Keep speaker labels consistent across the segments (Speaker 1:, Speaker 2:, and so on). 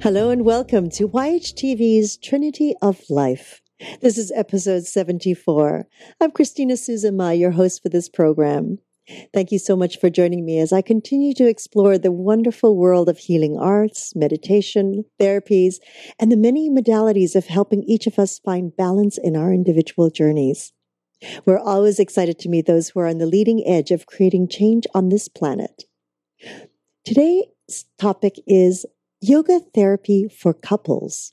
Speaker 1: Hello and welcome to YHTV's Trinity of Life. This is episode 74. I'm Christina Suzuma, your host for this program. Thank you so much for joining me as I continue to explore the wonderful world of healing arts, meditation, therapies, and the many modalities of helping each of us find balance in our individual journeys. We're always excited to meet those who are on the leading edge of creating change on this planet. Today's topic is yoga therapy for couples.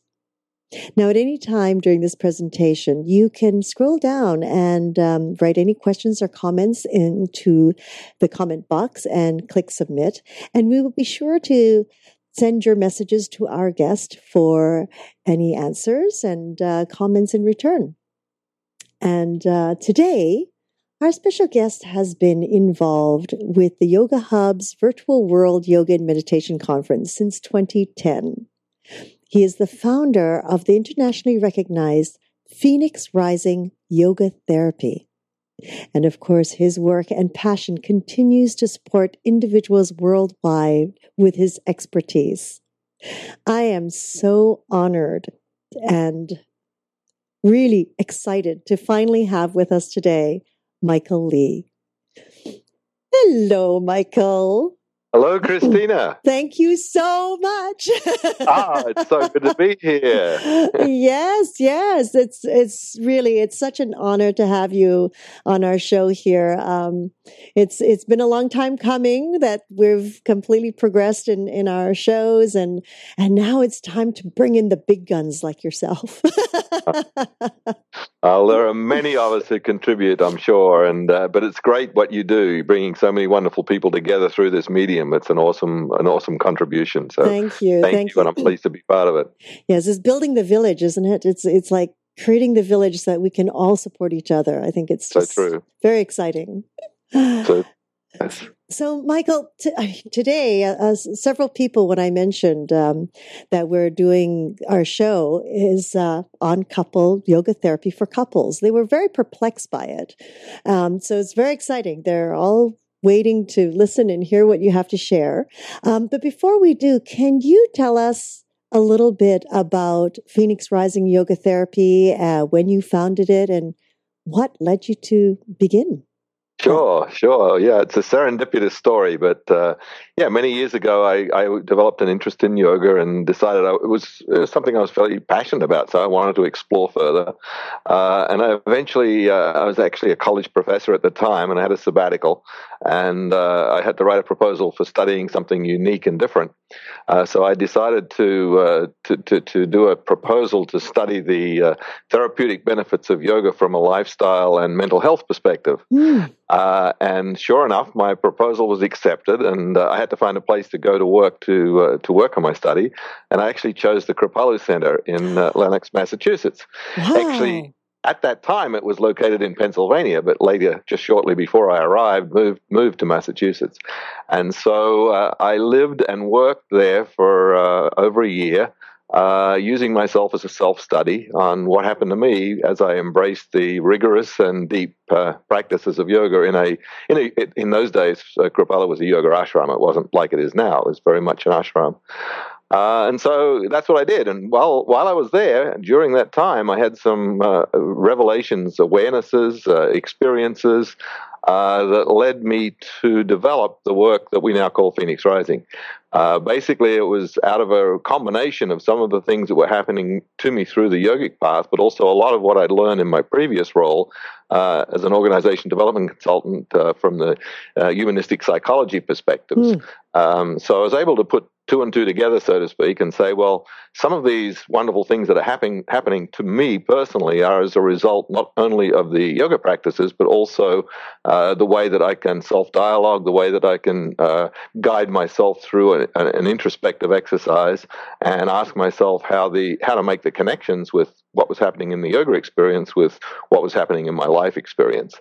Speaker 1: Now, at any time during this presentation, you can scroll down and um, write any questions or comments into the comment box and click submit. And we will be sure to send your messages to our guest for any answers and uh, comments in return. And uh, today, our special guest has been involved with the Yoga Hub's Virtual World Yoga and Meditation Conference since 2010. He is the founder of the internationally recognized Phoenix Rising Yoga Therapy. And of course, his work and passion continues to support individuals worldwide with his expertise. I am so honored and really excited to finally have with us today Michael Lee. Hello, Michael.
Speaker 2: Hello, Christina.
Speaker 1: Thank you so much.
Speaker 2: ah, it's so good to be here.
Speaker 1: yes, yes. It's it's really it's such an honor to have you on our show here. Um, it's it's been a long time coming that we've completely progressed in in our shows, and and now it's time to bring in the big guns like yourself.
Speaker 2: uh, there are many of us who contribute, I'm sure, and uh, but it's great what you do, bringing so many wonderful people together through this medium it's an awesome, an awesome contribution. So
Speaker 1: thank you,
Speaker 2: thank,
Speaker 1: thank
Speaker 2: you, and I'm pleased to be part of it.
Speaker 1: Yes, it's building the village, isn't it? It's it's like creating the village so that we can all support each other. I think it's
Speaker 2: so true.
Speaker 1: Very exciting.
Speaker 2: So, yes.
Speaker 1: So, Michael, today, uh, several people, when I mentioned um, that we're doing our show, is uh, on couple yoga therapy for couples. They were very perplexed by it. Um, so, it's very exciting. They're all waiting to listen and hear what you have to share. Um, but before we do, can you tell us a little bit about Phoenix Rising Yoga Therapy, uh, when you founded it, and what led you to begin?
Speaker 2: Sure, sure. Yeah, it's a serendipitous story, but uh, yeah, many years ago, I, I, developed an interest in yoga and decided I, it, was, it, was, something I was very passionate about, so I wanted to explore further. Uh, and I eventually, uh, I was actually a college professor at the time, and I had a sabbatical, and uh, I had to write a proposal for studying something unique and different. Uh, so I decided to, uh, to, to, to do a proposal to study the therapeutic benefits of yoga from a lifestyle and mental health perspective. Mm. Uh, and sure enough, my proposal was accepted, and uh, I had to find a place to go to work to uh, to work on my study. And I actually chose the Kripalu Center in uh, Lenox, Massachusetts.
Speaker 1: Wow.
Speaker 2: Actually, at that time, it was located in Pennsylvania, but later, just shortly before I arrived, moved moved to Massachusetts. And so uh, I lived and worked there for uh, over a year uh, using myself as a self study on what happened to me as I embraced the rigorous and deep uh, practices of yoga. In a in a in those days, uh, Kripalu was a yoga ashram. It wasn't like it is now. It was very much an ashram. Uh, and so that's what I did. And while while I was there, during that time, I had some uh, revelations, awarenesses, uh, experiences uh, that led me to develop the work that we now call Phoenix Rising. Uh, basically, it was out of a combination of some of the things that were happening to me through the yogic path, but also a lot of what I'd learned in my previous role uh, as an organization development consultant uh, from the uh, humanistic psychology perspectives. Mm. Um, so I was able to put two and two together, so to speak, and say, well, some of these wonderful things that are happening happening to me personally are as a result not only of the yoga practices, but also uh, the way that I can self dialogue, the way that I can uh, guide myself through an introspective exercise, and ask myself how the how to make the connections with what was happening in the yoga experience with what was happening in my life experience.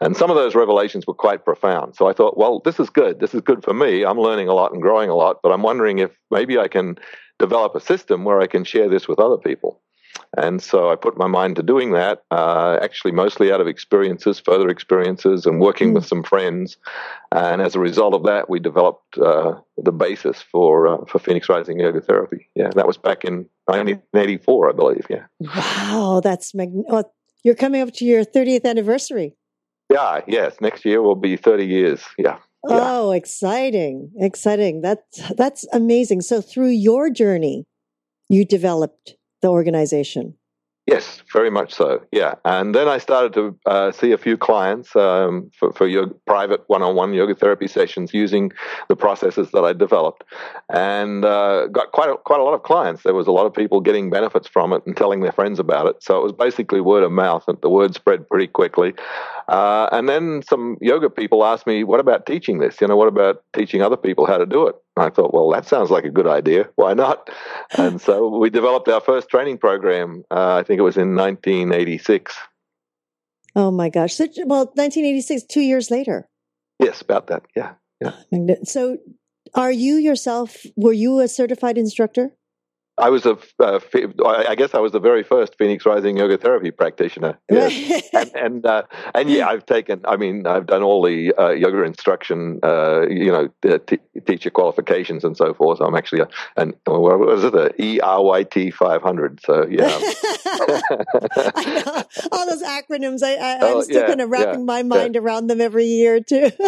Speaker 2: And some of those revelations were quite profound. So I thought, well, this is good. This is good for me. I'm learning a lot and growing a lot, but I'm wondering if maybe I can develop a system where I can share this with other people. And so I put my mind to doing that, uh, actually, mostly out of experiences, further experiences, and working mm. with some friends. And as a result of that, we developed uh, the basis for uh, for Phoenix Rising Yoga Therapy. Yeah, that was back in 1984, I believe. Yeah.
Speaker 1: Wow, that's mag- oh, you're coming up to your 30th anniversary.
Speaker 2: Yeah, yes. Next year will be 30 years. Yeah. yeah.
Speaker 1: Oh, exciting. Exciting. That's that's amazing. So through your journey, you developed the organization.
Speaker 2: Yes, very much so. Yeah, and then I started to uh, see a few clients um, for, for your private one-on-one yoga therapy sessions using the processes that I developed, and uh, got quite a, quite a lot of clients. There was a lot of people getting benefits from it and telling their friends about it. So it was basically word of mouth, and the word spread pretty quickly. Uh, and then some yoga people asked me, "What about teaching this? You know, what about teaching other people how to do it?" And I thought, well, that sounds like a good idea. Why not? and so we developed our first training program. Uh, I think it was in 1986.
Speaker 1: Oh my gosh! So, well, 1986, two years later.
Speaker 2: Yes, about that. Yeah, yeah.
Speaker 1: So, are you yourself? Were you a certified instructor?
Speaker 2: I was a, uh, I guess I was the very first Phoenix Rising yoga therapy practitioner. Yes. and and, uh, and yeah, I've taken. I mean, I've done all the uh, yoga instruction, uh, you know, t- teacher qualifications and so forth. I'm actually a, an what was it, the ERYT 500. So yeah,
Speaker 1: all those acronyms. I, I am oh, still yeah, kind of wrapping yeah, my mind yeah. around them every year too.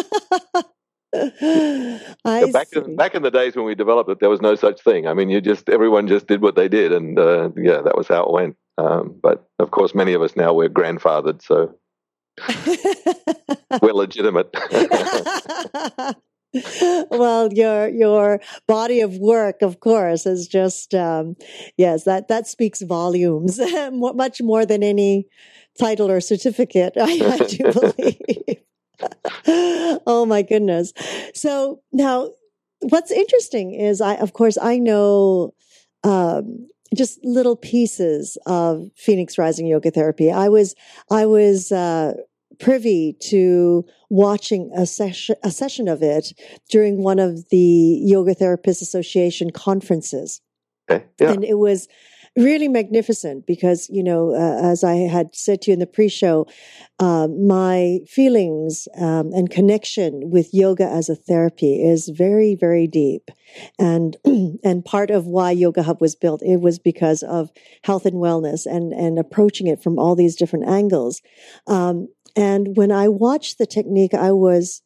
Speaker 2: I back in, back in the days when we developed it, there was no such thing. I mean, you just everyone just did what they did, and uh, yeah, that was how it went. Um, but of course, many of us now we're grandfathered, so we're legitimate.
Speaker 1: well, your your body of work, of course, is just um, yes, that that speaks volumes, much more than any title or certificate. I, I do believe. oh my goodness. So now what's interesting is I, of course, I know, um, just little pieces of Phoenix Rising Yoga Therapy. I was, I was, uh, privy to watching a session, a session of it during one of the Yoga Therapists Association conferences. Okay. Yeah. And it was, really magnificent because, you know, uh, as I had said to you in the pre show, uh, my feelings um, and connection with yoga as a therapy is very, very deep. And, and part of why Yoga Hub was built, it was because of health and wellness and, and approaching it from all these different angles. Um, and when I watched the technique, I was,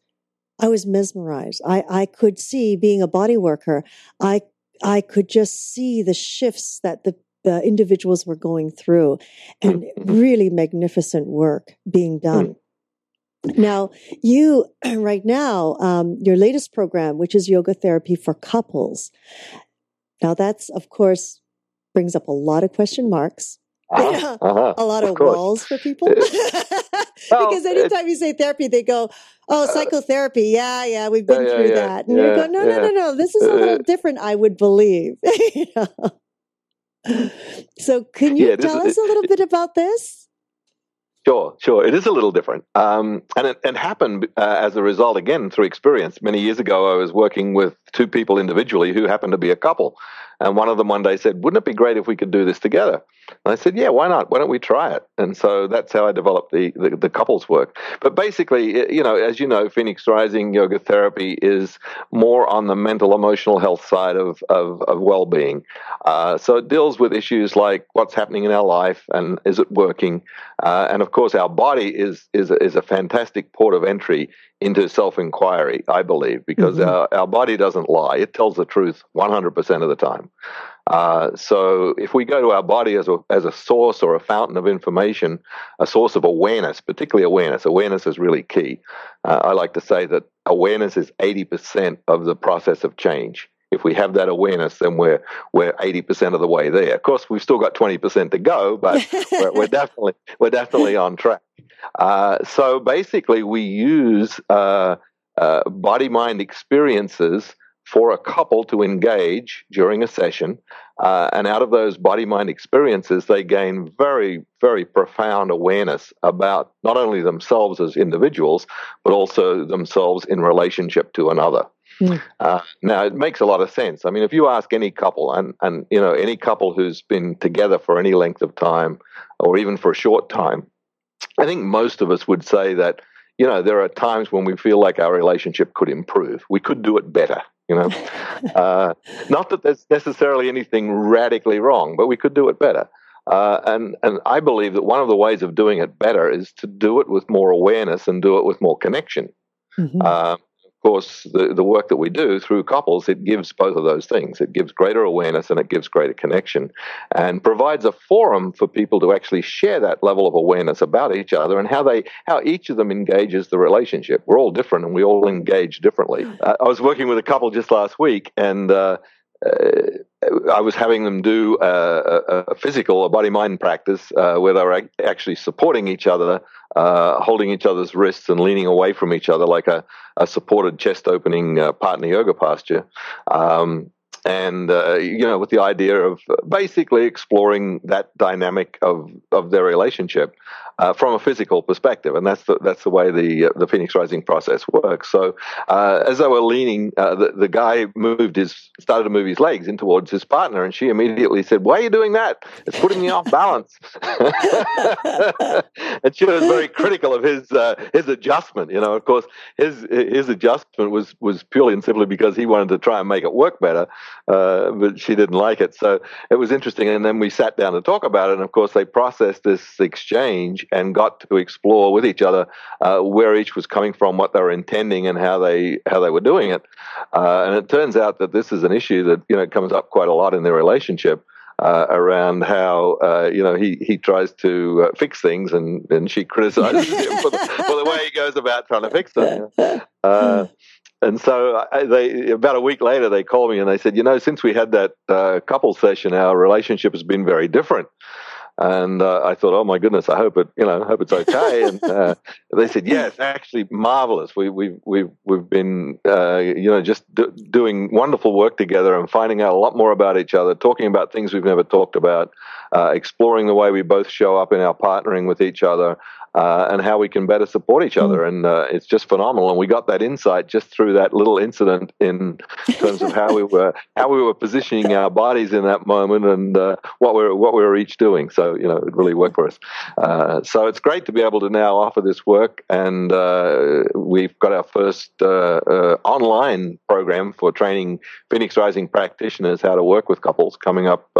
Speaker 1: I was mesmerized. I, I could see being a body worker. I I could just see the shifts that the the individuals were going through and mm-hmm. really magnificent work being done. Mm. Now, you right now, um, your latest program, which is yoga therapy for couples. Now, that's of course brings up a lot of question marks. Uh-huh, uh-huh, a lot of, of walls for people. because anytime you say therapy, they go, "Oh, uh, psychotherapy. Yeah, yeah, we've been yeah, through yeah, that." And yeah, you go, "No, no, no, no. This is a little different. I would believe." you know? So, can you yeah, tell is, us a little it, bit about this?
Speaker 2: Sure, sure. It is a little different, um, and it, it happened uh, as a result again through experience. Many years ago, I was working with two people individually who happened to be a couple, and one of them one day said, "Wouldn't it be great if we could do this together?" And I said, "Yeah, why not? Why don't we try it?" And so that's how I developed the, the, the couples work. But basically, you know, as you know, Phoenix Rising Yoga Therapy is more on the mental emotional health side of of, of well being. Uh, so it deals with issues like what's happening in our life and is it working, uh, and of course, our body is is is a fantastic port of entry into self inquiry, I believe, because mm-hmm. our, our body doesn't lie. It tells the truth 100% of the time. Uh, so if we go to our body as a, as a source or a fountain of information, a source of awareness, particularly awareness, awareness is really key. Uh, I like to say that awareness is 80% of the process of change. If we have that awareness, then we're we're 80% of the way there. Of course, we've still got 20% to go, but we're, we're definitely we're definitely on track. Uh, so basically, we use uh, uh, body mind experiences for a couple to engage during a session. Uh, and out of those body mind experiences, they gain very, very profound awareness about not only themselves as individuals, but also themselves in relationship to another. Mm. Uh, now it makes a lot of sense. I mean, if you ask any couple, and and you know any couple who's been together for any length of time, or even for a short time, I think most of us would say that you know there are times when we feel like our relationship could improve. We could do it better. You know, uh, not that there's necessarily anything radically wrong, but we could do it better. Uh, and and I believe that one of the ways of doing it better is to do it with more awareness and do it with more connection. Mm-hmm. Uh, course, the, the work that we do through couples, it gives both of those things. It gives greater awareness and it gives greater connection and provides a forum for people to actually share that level of awareness about each other and how they, how each of them engages the relationship. We're all different and we all engage differently. Uh, I was working with a couple just last week and, uh, uh, I was having them do a, a, a physical, a body mind practice uh, where they were actually supporting each other, uh, holding each other's wrists and leaning away from each other like a, a supported chest opening uh, partner yoga posture. Um, and uh, you know, with the idea of basically exploring that dynamic of of their relationship uh, from a physical perspective, and that's the that's the way the uh, the Phoenix Rising process works. So, uh, as they were leaning, uh, the the guy moved his started to move his legs in towards his partner, and she immediately said, "Why are you doing that? It's putting me off balance." and she was very critical of his uh, his adjustment. You know, of course, his his adjustment was was purely and simply because he wanted to try and make it work better uh, but she didn't like it. So it was interesting. And then we sat down to talk about it. And of course, they processed this exchange and got to explore with each other uh, where each was coming from, what they were intending, and how they how they were doing it. Uh, and it turns out that this is an issue that you know comes up quite a lot in their relationship. Uh, around how uh, you know he he tries to uh, fix things and and she criticizes him for the, for the, way he goes about trying to fix them. And so they about a week later they called me and they said, you know, since we had that uh, couple session, our relationship has been very different. And uh, I thought, oh my goodness, I hope it, you know, hope it's okay. and uh, they said, yes, actually marvelous. We, we've we've we've been, uh, you know, just do, doing wonderful work together and finding out a lot more about each other, talking about things we've never talked about, uh, exploring the way we both show up in our partnering with each other, uh, and how we can better support each other. Mm. And uh, it's just phenomenal. And we got that insight just through that little incident in terms of how we were how we were positioning our bodies in that moment and uh, what we were what we were each doing. So you know, it really worked for us. Uh, so it's great to be able to now offer this work, and uh, we've got our first uh, online program for training Phoenix Rising practitioners how to work with couples coming up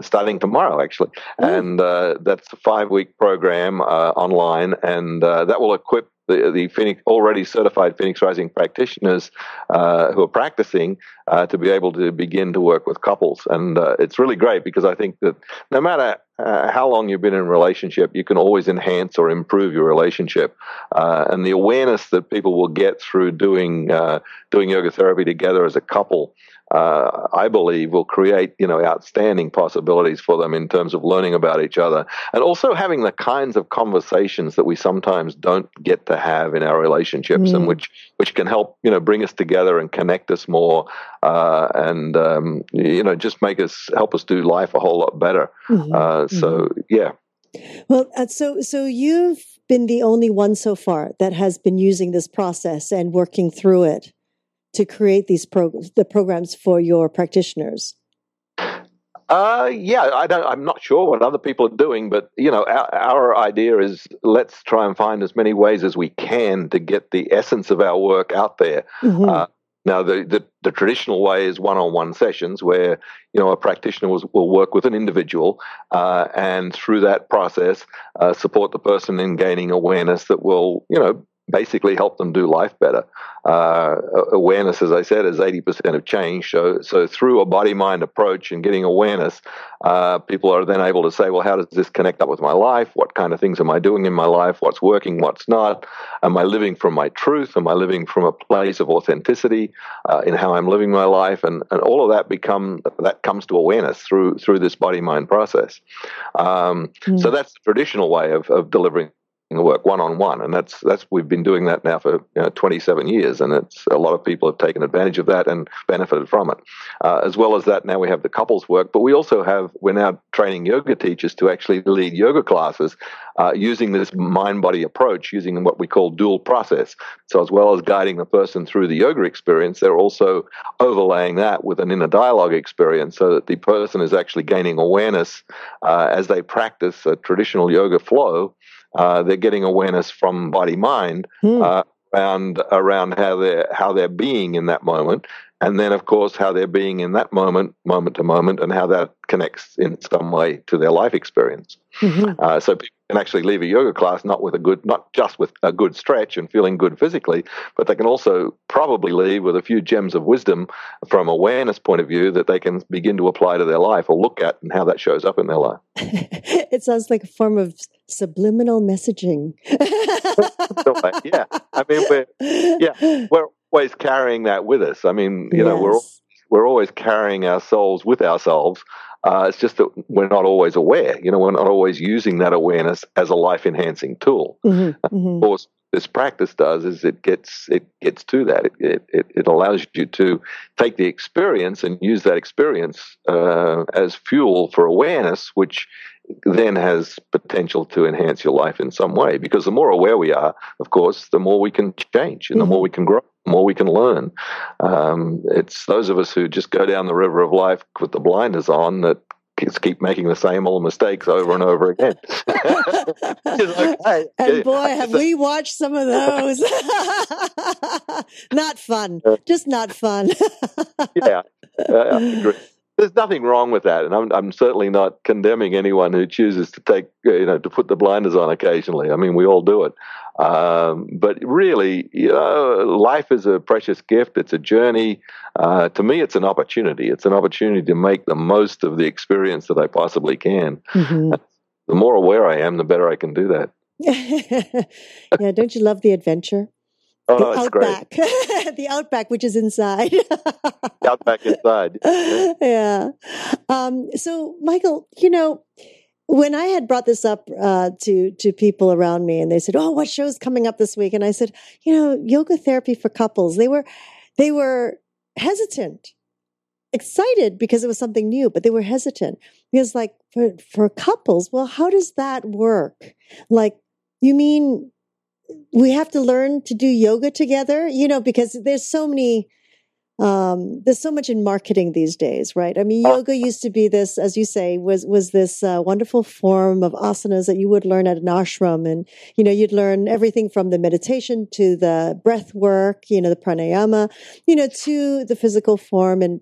Speaker 2: starting tomorrow, actually. Mm. And that's a five week program online, and uh, that will equip the, the Phoenix, already certified Phoenix Rising practitioners uh, who are practicing uh, to be able to begin to work with couples. And uh, it's really great because I think that no matter uh, how long you've been in a relationship, you can always enhance or improve your relationship. Uh, and the awareness that people will get through doing uh, doing yoga therapy together as a couple uh, I believe will create you know outstanding possibilities for them in terms of learning about each other and also having the kinds of conversations that we sometimes don't get to have in our relationships mm. and which which can help you know bring us together and connect us more uh, and um, you know just make us help us do life a whole lot better. Mm-hmm. Uh, so mm-hmm. yeah.
Speaker 1: Well, uh, so so you've been the only one so far that has been using this process and working through it to create these programs, the programs for your practitioners?
Speaker 2: Uh, yeah, I don't, I'm not sure what other people are doing, but you know, our, our idea is let's try and find as many ways as we can to get the essence of our work out there. Mm-hmm. Uh, now, the, the, the, traditional way is one-on-one sessions where you know a practitioner will, will work with an individual uh, and through that process uh, support the person in gaining awareness that will you know basically help them do life better. Uh, awareness, as I said, is 80% of change. So, so through a body mind approach and getting awareness, uh, people are then able to say, well, how does this connect up with my life? What kind of things am I doing in my life? What's working? What's not? Am I living from my truth? Am I living from a place of authenticity uh, in how I'm living my life? And, and all of that become that comes to awareness through through this body mind process. Um, mm. So that's the traditional way of, of delivering work one on one, and that's that's we've been doing that now for you know, 27 years, and it's a lot of people have taken advantage of that and benefited from it. Uh, as well as that, now we have the couples work, but we also have we're now training yoga teachers to actually lead yoga classes uh, using this mind body approach, using what we call dual process. So, as well as guiding the person through the yoga experience, they're also overlaying that with an inner dialogue experience so that the person is actually gaining awareness uh, as they practice a traditional yoga flow. Uh, they're getting awareness from body mind. Hmm. Uh, around around how they're how they're being in that moment, and then of course how they're being in that moment, moment to moment, and how that connects in some way to their life experience. Mm-hmm. Uh, so people can actually leave a yoga class not with a good, not just with a good stretch and feeling good physically, but they can also probably leave with a few gems of wisdom from awareness point of view that they can begin to apply to their life or look at and how that shows up in their life.
Speaker 1: it sounds like a form of subliminal messaging.
Speaker 2: yeah, I mean, we're yeah we're always carrying that with us. I mean, you yes. know, we're we're always carrying ourselves with ourselves. Uh, it's just that we're not always aware. You know, we're not always using that awareness as a life enhancing tool. Mm-hmm, mm-hmm. Of course, this practice does is it gets it gets to that. It it, it allows you to take the experience and use that experience uh, as fuel for awareness, which then has potential to enhance your life in some way. Because the more aware we are, of course, the more we can change and mm-hmm. the more we can grow the more we can learn. Um, it's those of us who just go down the river of life with the blinders on that keep making the same old mistakes over and over again.
Speaker 1: okay. And boy, have we watched some of those. not fun. Just not fun.
Speaker 2: yeah, I agree there's nothing wrong with that, and I'm I'm certainly not condemning anyone who chooses to take you know to put the blinders on occasionally. I mean, we all do it, um, but really, you know, life is a precious gift. It's a journey. Uh, to me, it's an opportunity. It's an opportunity to make the most of the experience that I possibly can. Mm-hmm. The more aware I am, the better I can do that.
Speaker 1: yeah, don't you love the adventure?
Speaker 2: Oh,
Speaker 1: the outback, the outback, which is inside.
Speaker 2: outback inside.
Speaker 1: Yeah. yeah. Um, so, Michael, you know, when I had brought this up uh, to to people around me, and they said, "Oh, what show's coming up this week?" and I said, "You know, yoga therapy for couples." They were they were hesitant, excited because it was something new, but they were hesitant because, like, for for couples, well, how does that work? Like, you mean we have to learn to do yoga together, you know, because there's so many, um, there's so much in marketing these days, right? I mean, oh. yoga used to be this, as you say, was, was this uh, wonderful form of asanas that you would learn at an ashram. And, you know, you'd learn everything from the meditation to the breath work, you know, the pranayama, you know, to the physical form. And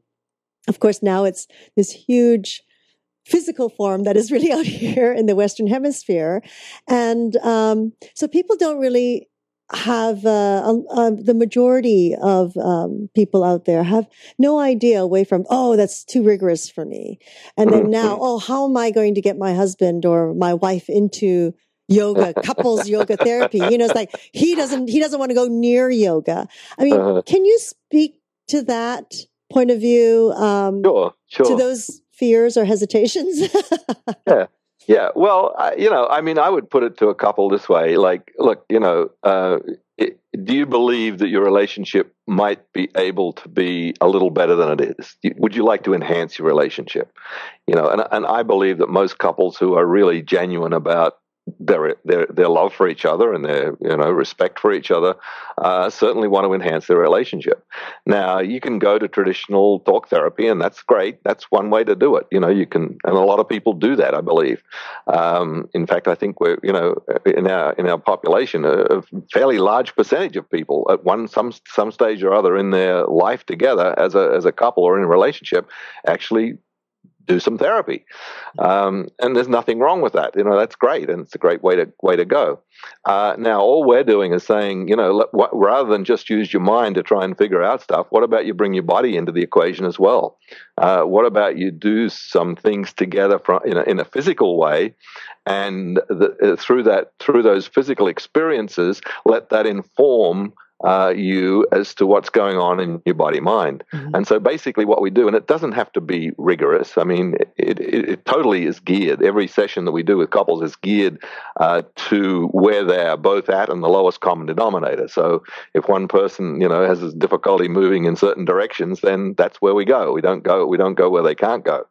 Speaker 1: of course, now it's this huge, physical form that is really out here in the Western Hemisphere. And um, so people don't really have uh, uh, the majority of um, people out there have no idea away from oh that's too rigorous for me and then now oh how am i going to get my husband or my wife into yoga couples yoga therapy you know it's like he doesn't he doesn't want to go near yoga i mean uh-huh. can you speak to that point of view um,
Speaker 2: sure, sure.
Speaker 1: to those fears or hesitations?
Speaker 2: yeah. Yeah. Well, I, you know, I mean, I would put it to a couple this way like, look, you know, uh, it, do you believe that your relationship might be able to be a little better than it is? Would you like to enhance your relationship? You know, and, and I believe that most couples who are really genuine about their their their love for each other and their you know respect for each other uh, certainly want to enhance their relationship. Now you can go to traditional talk therapy and that's great. That's one way to do it. You know you can and a lot of people do that. I believe. Um, in fact, I think we're you know in our in our population a, fairly large percentage of people at one some some stage or other in their life together as a as a couple or in a relationship actually do some therapy. Um, and there's nothing wrong with that. You know, that's great, and it's a great way to way to go. Uh, now, all we're doing is saying, you know, let, rather than just use your mind to try and figure out stuff, what about you bring your body into the equation as well? Uh, what about you do some things together from in a, in a physical way, and the, uh, through that through those physical experiences, let that inform uh, you as to what's going on in your body mind. Mm-hmm. And so basically, what we do, and it doesn't have to be rigorous. I mean, it, it, it totally is geared. Every session that we do with couples is geared uh, to where they are both at and the lowest common denominator. So if one person, you know, has difficulty moving in certain directions, then that's where we go. We don't go. We don't go where they can't go.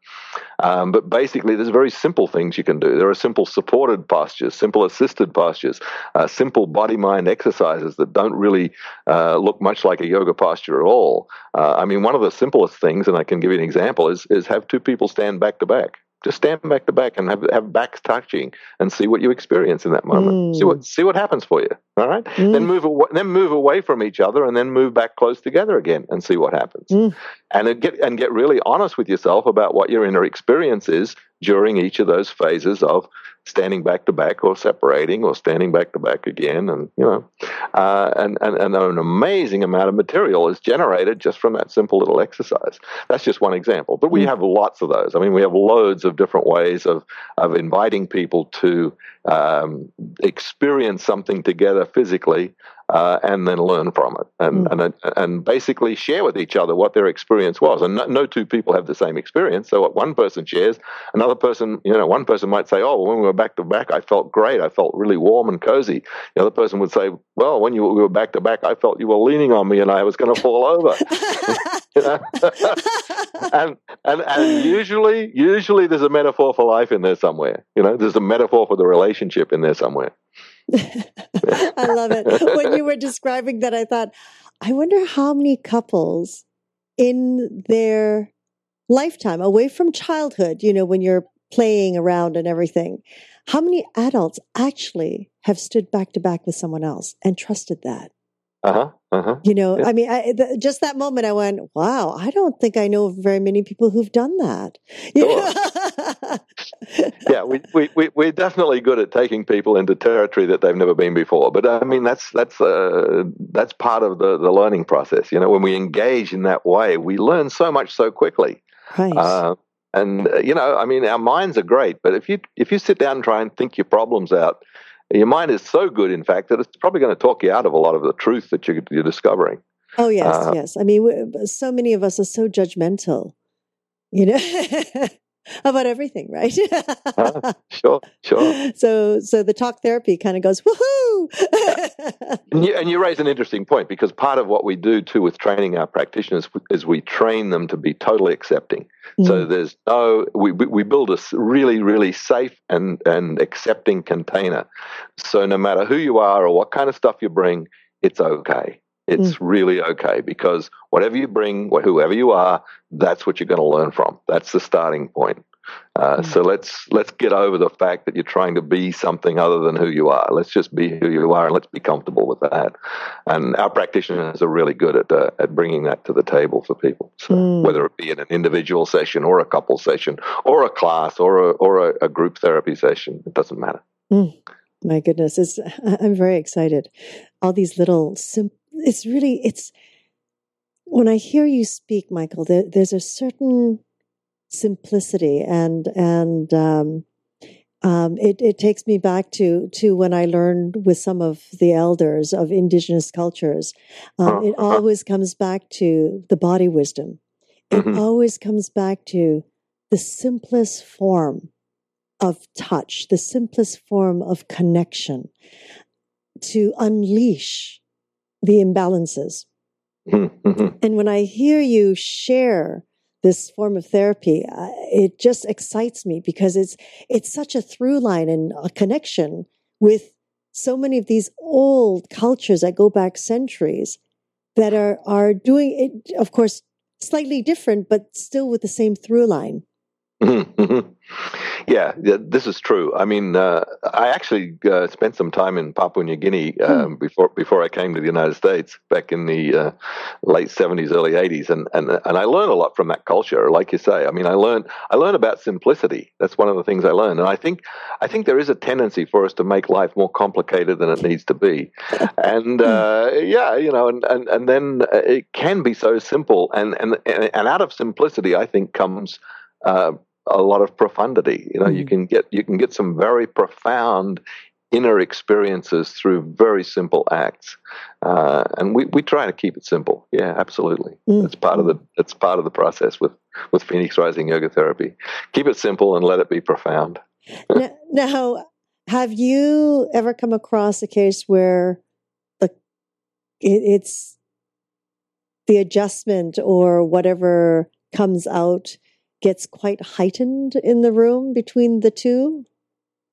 Speaker 2: Um, but basically, there's very simple things you can do. There are simple supported postures, simple assisted postures, uh, simple body mind exercises that don't really uh, look much like a yoga posture at all. Uh, I mean, one of the simplest things, and I can give you an example, is is have two people stand back to back. Just stand back to back and have have backs touching and see what you experience in that moment. Mm. See what see what happens for you. All right. Mm. Then move away, then move away from each other and then move back close together again and see what happens. Mm. And get and get really honest with yourself about what your inner experience is during each of those phases of standing back to back or separating or standing back to back again and you know uh, and, and, and an amazing amount of material is generated just from that simple little exercise that's just one example but we mm. have lots of those i mean we have loads of different ways of of inviting people to um, experience something together physically uh, and then learn from it and, mm. and and basically share with each other what their experience was. And no, no, two people have the same experience. So what one person shares, another person, you know, one person might say, "Oh, when we were back to back, I felt great. I felt really warm and cozy." The other person would say, "Well, when you we were back to back, I felt you were leaning on me and I was going to fall over." and, and and usually usually there's a metaphor for life in there somewhere. You know, there's a metaphor for the relationship in there somewhere.
Speaker 1: I love it. When you were describing that, I thought, I wonder how many couples in their lifetime, away from childhood, you know, when you're playing around and everything, how many adults actually have stood back to back with someone else and trusted that?
Speaker 2: Uh-huh. Uh-huh.
Speaker 1: You know, yeah. I mean, I, the, just that moment, I went, "Wow! I don't think I know very many people who've done that."
Speaker 2: Sure. yeah, we, we, we, we're definitely good at taking people into territory that they've never been before. But I mean, that's that's uh, that's part of the the learning process. You know, when we engage in that way, we learn so much so quickly.
Speaker 1: Right. Uh,
Speaker 2: and uh, you know, I mean, our minds are great, but if you if you sit down and try and think your problems out your mind is so good, in fact, that it's probably going to talk you out of a lot of the truth that you're, you're discovering.
Speaker 1: Oh yes, uh, yes. I mean, so many of us are so judgmental, you know. about everything, right?
Speaker 2: uh, sure, sure.
Speaker 1: So, so the talk therapy kind of goes woohoo.
Speaker 2: and, you, and you raise an interesting point because part of what we do too with training our practitioners is we train them to be totally accepting. Mm. So there's no we we build a really really safe and and accepting container. So no matter who you are or what kind of stuff you bring, it's okay. It's mm. really okay because whatever you bring, whoever you are, that's what you're going to learn from. That's the starting point. Uh, mm. So let's let's get over the fact that you're trying to be something other than who you are. Let's just be who you are, and let's be comfortable with that. And our practitioners are really good at uh, at bringing that to the table for people. So mm. whether it be in an individual session or a couple session or a class or a, or a, a group therapy session, it doesn't matter.
Speaker 1: Mm. My goodness, it's, I'm very excited. All these little simple it's really it's when I hear you speak, Michael. There, there's a certain simplicity and and um, um, it, it takes me back to to when I learned with some of the elders of indigenous cultures. Um, it uh-huh. always comes back to the body wisdom. It mm-hmm. always comes back to the simplest form of touch, the simplest form of connection, to unleash the imbalances. Mm-hmm. And when I hear you share this form of therapy, uh, it just excites me because it's it's such a through line and a connection with so many of these old cultures that go back centuries that are are doing it, of course, slightly different, but still with the same through line.
Speaker 2: Mm-hmm. mm-hmm. Yeah, this is true. I mean, uh, I actually uh, spent some time in Papua New Guinea hmm. um, before before I came to the United States back in the uh, late seventies, early eighties, and, and and I learned a lot from that culture. Like you say, I mean, I learned I learned about simplicity. That's one of the things I learned, and I think I think there is a tendency for us to make life more complicated than it needs to be, and hmm. uh, yeah, you know, and, and and then uh, it can be so simple, and and and out of simplicity, I think comes uh, a lot of profundity. You know, mm. you can get you can get some very profound inner experiences through very simple acts, uh, and we, we try to keep it simple. Yeah, absolutely. Mm. It's part of the it's part of the process with with Phoenix Rising Yoga Therapy. Keep it simple and let it be profound.
Speaker 1: now, now, have you ever come across a case where the it, it's the adjustment or whatever comes out gets quite heightened in the room between the two?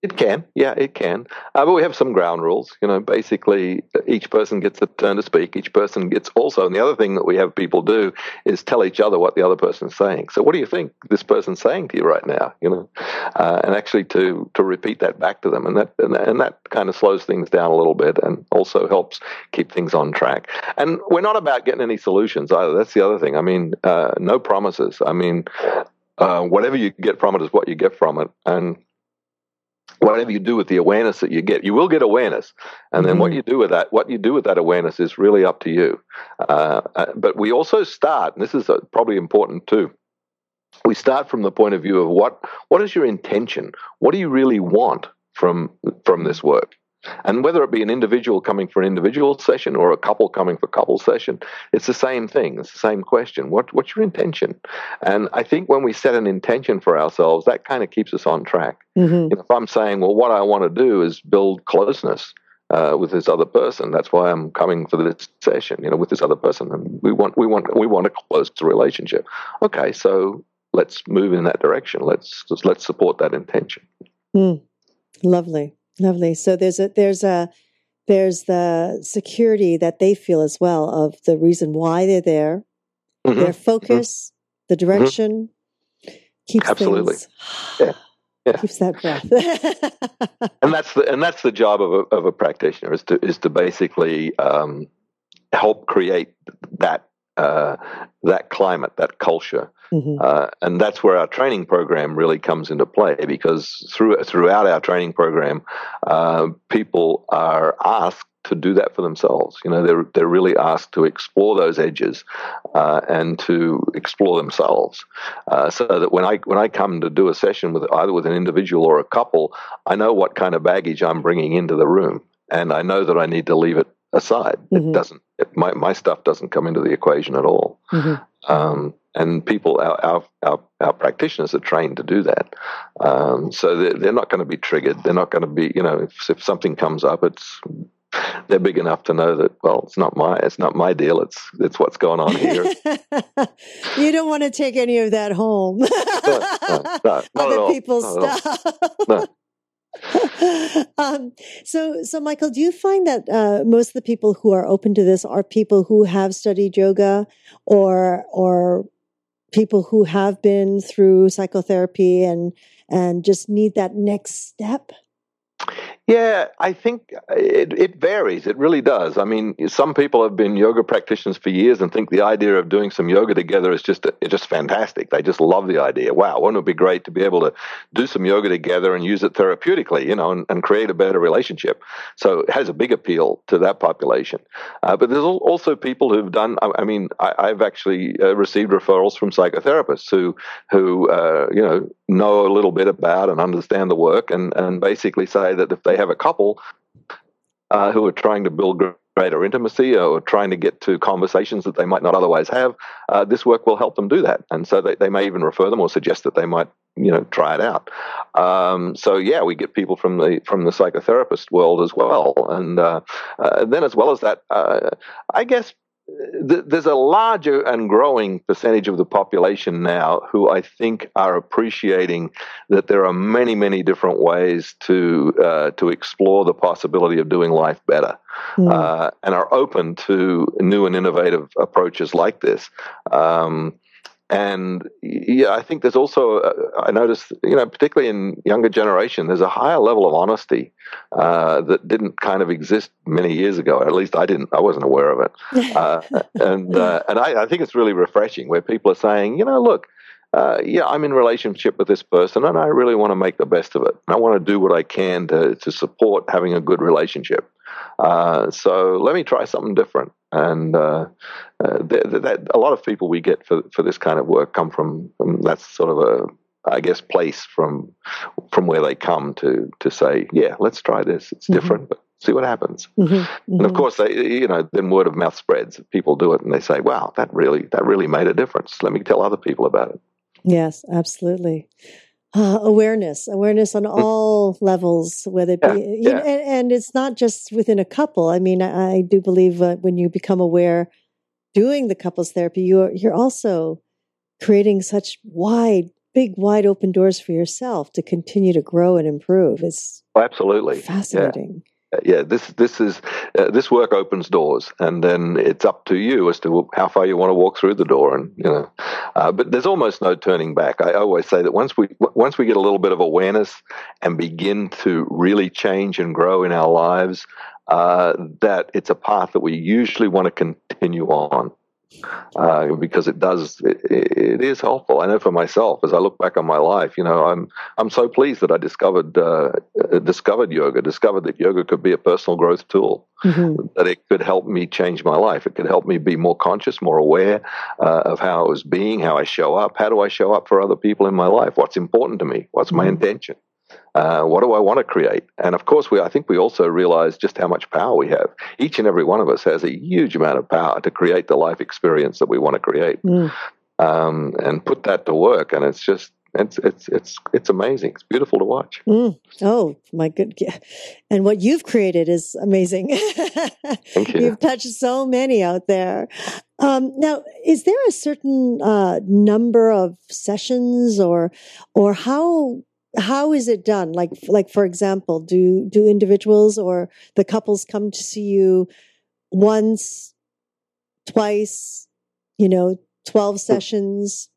Speaker 2: It can, yeah, it can. Uh, but we have some ground rules. You know, basically, each person gets a turn to speak. Each person gets also, and the other thing that we have people do is tell each other what the other person's saying. So, what do you think this person's saying to you right now? You know, uh, and actually to to repeat that back to them, and that and, and that kind of slows things down a little bit, and also helps keep things on track. And we're not about getting any solutions either. That's the other thing. I mean, uh, no promises. I mean, uh, whatever you get from it is what you get from it, and whatever you do with the awareness that you get, you will get awareness, and then mm-hmm. what you do with that, what you do with that awareness, is really up to you. Uh, uh, but we also start, and this is uh, probably important too. We start from the point of view of what what is your intention? What do you really want from from this work? And whether it be an individual coming for an individual session or a couple coming for a couple session, it's the same thing. It's the same question. What, what's your intention? And I think when we set an intention for ourselves, that kind of keeps us on track. Mm-hmm. If I'm saying, well, what I want to do is build closeness, uh, with this other person. That's why I'm coming for this session, you know, with this other person. And we want, we want, we want a close relationship. Okay, so let's move in that direction. Let's let's support that intention.
Speaker 1: Mm, lovely. Lovely. So there's a there's a there's the security that they feel as well of the reason why they're there, mm-hmm. their mm-hmm. focus, mm-hmm. the direction mm-hmm. keeps
Speaker 2: absolutely
Speaker 1: things, yeah. Yeah. keeps that breath.
Speaker 2: and that's the and that's the job of a, of a practitioner is to is to basically um, help create that uh, that climate, that culture. Mm-hmm. Uh, and that's where our training program really comes into play because through, throughout our training program, uh, people are asked to do that for themselves. You know, they're they're really asked to explore those edges uh, and to explore themselves. Uh, so that when I when I come to do a session with either with an individual or a couple, I know what kind of baggage I'm bringing into the room, and I know that I need to leave it aside. Mm-hmm. It doesn't. It, my my stuff doesn't come into the equation at all. Mm-hmm. Um, and people, our, our, our our practitioners are trained to do that. Um, so they're, they're not going to be triggered. They're not going to be, you know, if, if something comes up, it's they're big enough to know that well it's not my it's not my deal it's it's what's going on here
Speaker 1: you don't want to take any of that home no, no, no, other people's stuff um, so, so Michael, do you find that uh, most of the people who are open to this are people who have studied yoga, or or people who have been through psychotherapy and and just need that next step?
Speaker 2: Yeah, I think it, it varies. It really does. I mean, some people have been yoga practitioners for years and think the idea of doing some yoga together is just it's just fantastic. They just love the idea. Wow, wouldn't it be great to be able to do some yoga together and use it therapeutically, you know, and, and create a better relationship? So it has a big appeal to that population. Uh, but there's also people who've done. I, I mean, I, have actually uh, received referrals from psychotherapists who who uh, you know know a little bit about and understand the work and and basically say that if they have a couple uh, who are trying to build greater intimacy or trying to get to conversations that they might not otherwise have, uh, this work will help them do that. And so they, they may even refer them or suggest that they might, you know, try it out. Um, so yeah, we get people from the from the psychotherapist world as well. And uh, uh then as well as that, uh, I guess there's a larger and growing percentage of the population now who I think are appreciating that there are many, many different ways to uh, to explore the possibility of doing life better, mm. uh, and are open to new and innovative approaches like this. Um, and yeah, I think there's also uh, I noticed you know particularly in younger generation there's a higher level of honesty uh, that didn't kind of exist many years ago. At least I didn't I wasn't aware of it, uh, and uh, and I, I, think it's really refreshing where people are saying you know look. Uh, yeah, I'm in relationship with this person, and I really want to make the best of it. I want to do what I can to to support having a good relationship. Uh, so let me try something different. And uh, uh, th- th- a lot of people we get for for this kind of work come from, from that sort of a I guess place from from where they come to to say, yeah, let's try this. It's mm-hmm. different, but see what happens. Mm-hmm. Mm-hmm. And of course, they you know then word of mouth spreads. People do it and they say, wow, that really that really made a difference. Let me tell other people about it.
Speaker 1: Yes, absolutely uh, awareness, awareness on mm. all levels, whether it be, yeah, yeah. Know, and, and, it's not just within a couple. I mean, I, I do believe uh, when you become aware doing the couples therapy, you're, you're also creating such wide big, wide open doors for yourself to continue to grow and improve. It's
Speaker 2: oh, absolutely
Speaker 1: fascinating.
Speaker 2: Yeah this this is uh, this work opens doors, and then it's up to you as to how far you want to walk through the door, and you know. Uh, but there's almost no turning back. I always say that once we once we get a little bit of awareness and begin to really change and grow in our lives, uh, that it's a path that we usually want to continue on uh, because it does it, it is helpful. I know for myself as I look back on my life, you know, I'm I'm so pleased that I discovered uh, discovered yoga, discovered that yoga could be a personal growth tool, mm-hmm. that it could help me change my life. It could help me be more conscious, more aware uh, of how I was being, how I show up, how do I show up for other people in my life, what's important to me, what's my mm-hmm. intention. Uh, what do I want to create? And of course, we I think we also realize just how much power we have. Each and every one of us has a huge amount of power to create the life experience that we want to create, mm. um, and put that to work. And it's just it's it's it's it's amazing. It's beautiful to watch.
Speaker 1: Mm. Oh my good! And what you've created is amazing.
Speaker 2: Thank you.
Speaker 1: You've touched so many out there. Um, now, is there a certain uh, number of sessions, or or how how is it done? Like like for example do do individuals or the couples come to see you once twice you know 12 sessions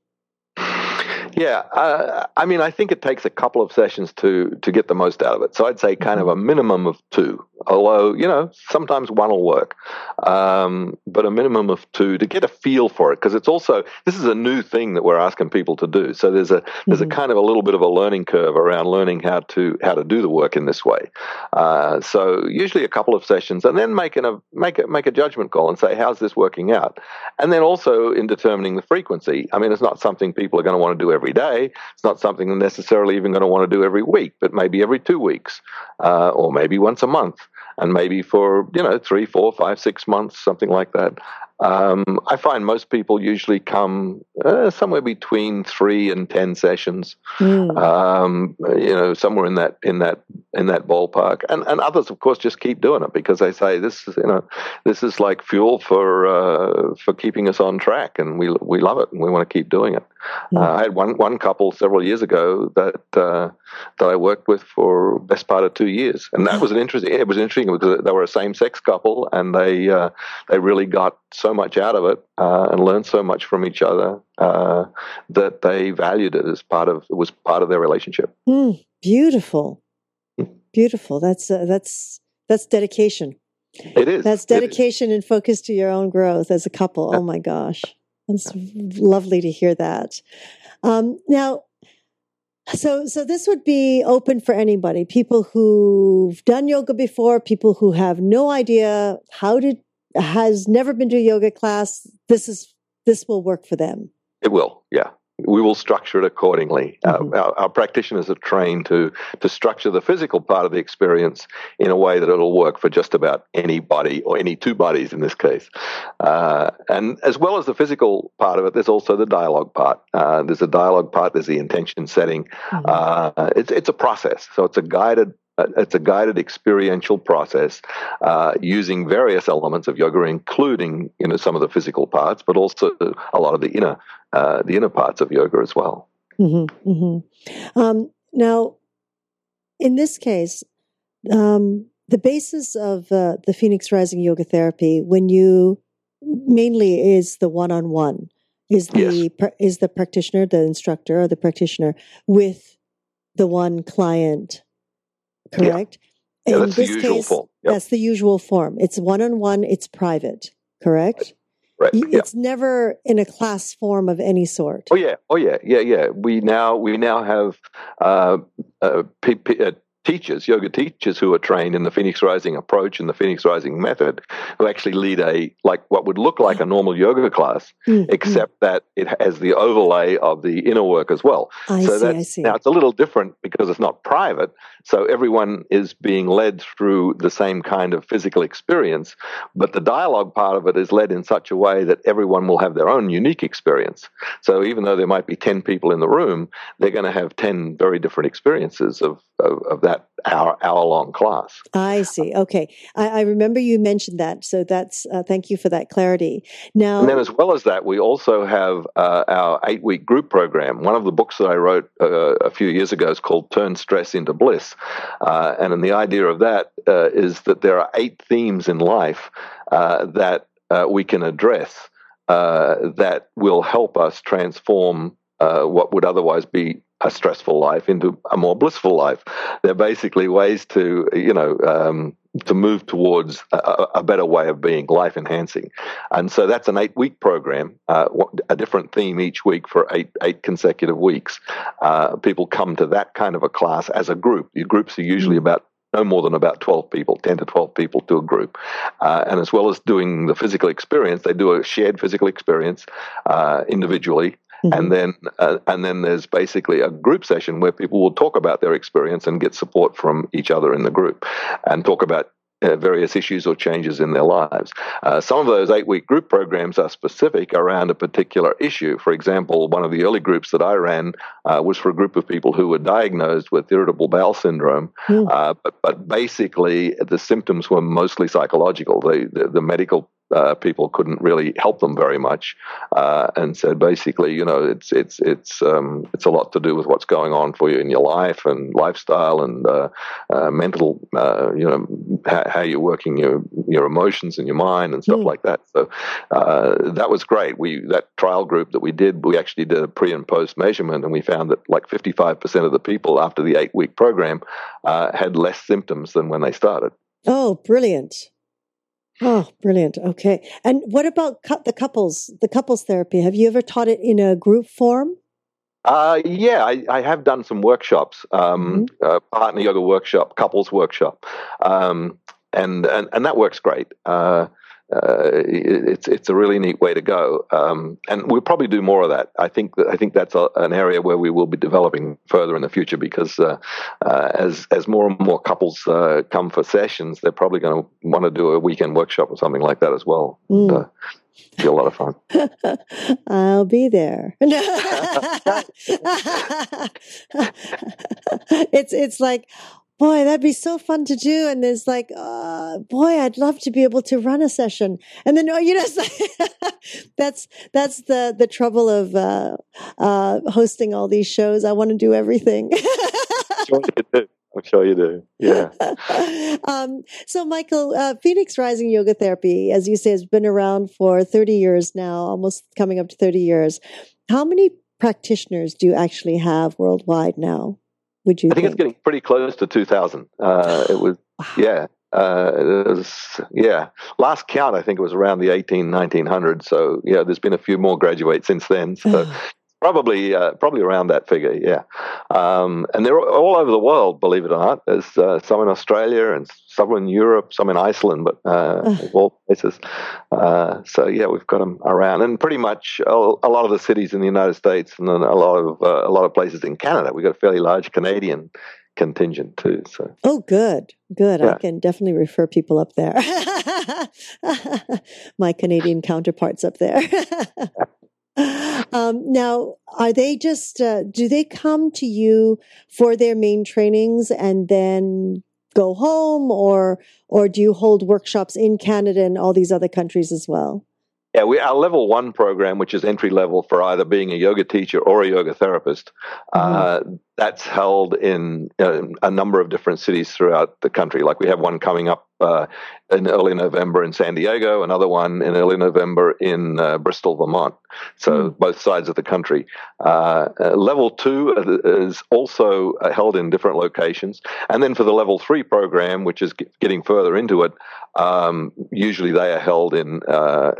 Speaker 2: yeah, uh, I mean, I think it takes a couple of sessions to to get the most out of it. So I'd say kind of a minimum of two. Although you know, sometimes one will work, um, but a minimum of two to get a feel for it because it's also this is a new thing that we're asking people to do. So there's a there's mm-hmm. a kind of a little bit of a learning curve around learning how to how to do the work in this way. Uh, so usually a couple of sessions, and then making a make a make a judgment call and say how's this working out, and then also in determining the frequency. I mean, it's not something people are going to want to do every every day. It's not something necessarily even going to want to do every week, but maybe every two weeks, uh, or maybe once a month, and maybe for you know three, four, five, six months, something like that. Um, I find most people usually come uh, somewhere between three and ten sessions, mm. um, you know, somewhere in that in that in that ballpark. And and others, of course, just keep doing it because they say this is you know this is like fuel for uh, for keeping us on track, and we we love it and we want to keep doing it. Mm. Uh, I had one one couple several years ago that uh, that I worked with for best part of two years, and that was an interesting. It was interesting because they were a same sex couple, and they uh, they really got so much out of it uh, and learned so much from each other uh, that they valued it as part of it was part of their relationship.
Speaker 1: Mm, beautiful, hmm. beautiful. That's uh, that's that's dedication.
Speaker 2: It is.
Speaker 1: That's dedication and focus to your own growth as a couple. Oh my gosh, it's lovely to hear that. Um, now, so, so this would be open for anybody, people who've done yoga before, people who have no idea how to has never been to a yoga class, this is this will work for them.
Speaker 2: It will, yeah. We will structure it accordingly. Mm-hmm. our, our, practitioners are trained to to structure the physical part of the experience in a way that it'll work for just about anybody or any two bodies in this case. Uh, and as well as the physical part of it, there's also the dialogue part. Uh, there's a dialogue part. There's the intention setting. Mm-hmm. Uh, it's it's a process. So it's a guided uh, it's a guided experiential process uh, using various elements of yoga, including you know some of the physical parts, but also a lot of the inner uh, the inner parts of yoga as well.
Speaker 1: Mm-hmm, mm-hmm. Um, now, in this case, um, the basis of uh, the Phoenix Rising Yoga Therapy, when you mainly is the one-on-one, is the
Speaker 2: yes.
Speaker 1: is the practitioner, the instructor, or the practitioner with the one client correct?
Speaker 2: Yeah. yeah that's the usual
Speaker 1: case,
Speaker 2: form.
Speaker 1: Yep. That's the usual form. It's one on one, it's private, correct?
Speaker 2: Right.
Speaker 1: It's never in a class form of any sort.
Speaker 2: Oh yeah, oh yeah, yeah, yeah. We now we now have uh, uh, p- p- uh, teachers, yoga teachers who are trained in the Phoenix Rising approach and the Phoenix Rising method, who actually lead a like what would look like a normal yoga class, mm-hmm. except that it has the overlay of the inner work as well.
Speaker 1: I
Speaker 2: so
Speaker 1: see, I see.
Speaker 2: Now it's a little different because it's not private, so everyone is being led through the same kind of physical experience, but the dialogue part of it is led in such a way that everyone will have their own unique experience. So even though there might be 10 people in the room, they're going to have 10 very different experiences of of, of that hour hour long class.
Speaker 1: I see. Okay, I, I, remember you mentioned that, so that's uh, thank you for that clarity. Now,
Speaker 2: and then as well as that, we also have uh, our eight week group program. One of the books that I wrote uh, a few years ago is called "Turn Stress into Bliss," uh, and the idea of that uh, is that there are eight themes in life uh, that we can address that will help us transform what would otherwise be a stressful life into a more blissful life. They're basically ways to, you know, um, to move towards a, a, better way of being, life enhancing. And so that's an eight week program, uh, a different theme each week for eight eight consecutive weeks. Uh, people come to that kind of a class as a group. Your groups are usually mm-hmm. about no more than about 12 people, 10 to 12 people to a group. Uh, and as well as doing the physical experience, they do a shared physical experience uh, individually Mm-hmm. And then, uh, and then there's basically a group session where people will talk about their experience and get support from each other in the group, and talk about uh, various issues or changes in their lives. Uh, some of those eight week group programs are specific around a particular issue. For example, one of the early groups that I ran uh, was for a group of people who were diagnosed with irritable bowel syndrome, mm. but, but, basically the symptoms were mostly psychological. The, the, the medical uh, people couldn't really help them very much, uh, and said basically, you know, it's it's it's um, it's a lot to do with what's going on for you in your life and lifestyle and uh, uh mental, uh, you know, how, how, you're working your your emotions and your mind and stuff mm. like that. So uh, that was great. We that trial group that we did, we actually did a pre and post measurement, and we found that like 55% of the people after the eight week program had less symptoms than when they started.
Speaker 1: Oh, brilliant. Oh, brilliant. Okay. And what about cu- the couples, the couples therapy? Have you ever taught it in a group form?
Speaker 2: Uh, yeah, I, I have done some workshops, um, mm-hmm. uh, partner yoga workshop, couples workshop, um, and, and and that works great. Uh, uh, it's it's a really neat way to go, um, and we'll probably do more of that. I think that I think that's a, an area where we will be developing further in the future because uh, uh, as as more and more couples uh, come for sessions, they're probably going to want to do a weekend workshop or something like that as well. Mm. And, uh, be a lot of fun.
Speaker 1: I'll be there. it's it's like boy, that'd be so fun to do. And there's like, uh, boy, I'd love to be able to run a session. And then, oh, you know, that's, that's the, the trouble of, uh, uh, hosting all these shows. I want to do everything.
Speaker 2: sure you do. I'm sure you do. Yeah.
Speaker 1: um, so, Michael, uh, Phoenix Rising Yoga Therapy, as you say, has been around for 30 years now, almost coming up to 30 years. How many practitioners do you actually have worldwide now? Would you?
Speaker 2: I think,
Speaker 1: think?
Speaker 2: it's getting pretty close to 2,000. Uh, it was, wow. yeah. Uh, it was, yeah. Last count, I think it was around the 18, 1900. So, yeah, there's been a few more graduates since then. So, Probably, uh, probably around that figure, yeah. Um, and they're all over the world, believe it or not. There's uh, some in Australia and some in Europe, some in Iceland, but uh, all places. Uh, so yeah, we've got them around, and pretty much a, a, lot of the cities in the United States, and then a lot of uh, a lot of places in Canada. We've got a fairly large Canadian contingent too. So
Speaker 1: oh, good, good. Yeah. I can definitely refer people up there. My Canadian counterparts up there. Um, now, are they just, uh, do they come to you for their main trainings and then go home or, or do you hold workshops in Canada and all these other countries as well?
Speaker 2: Yeah, we our level one program, which is entry level for either being a yoga teacher or a yoga therapist, mm-hmm. uh, that's held in uh, a number of different cities throughout the country. Like we have one coming up uh, in early November in San Diego, another one in early November in uh, Bristol, Vermont. So mm. both sides of the country. Uh, uh, level two is also held in different locations, and then for the level three program, which is getting further into it, um, usually they are held in uh,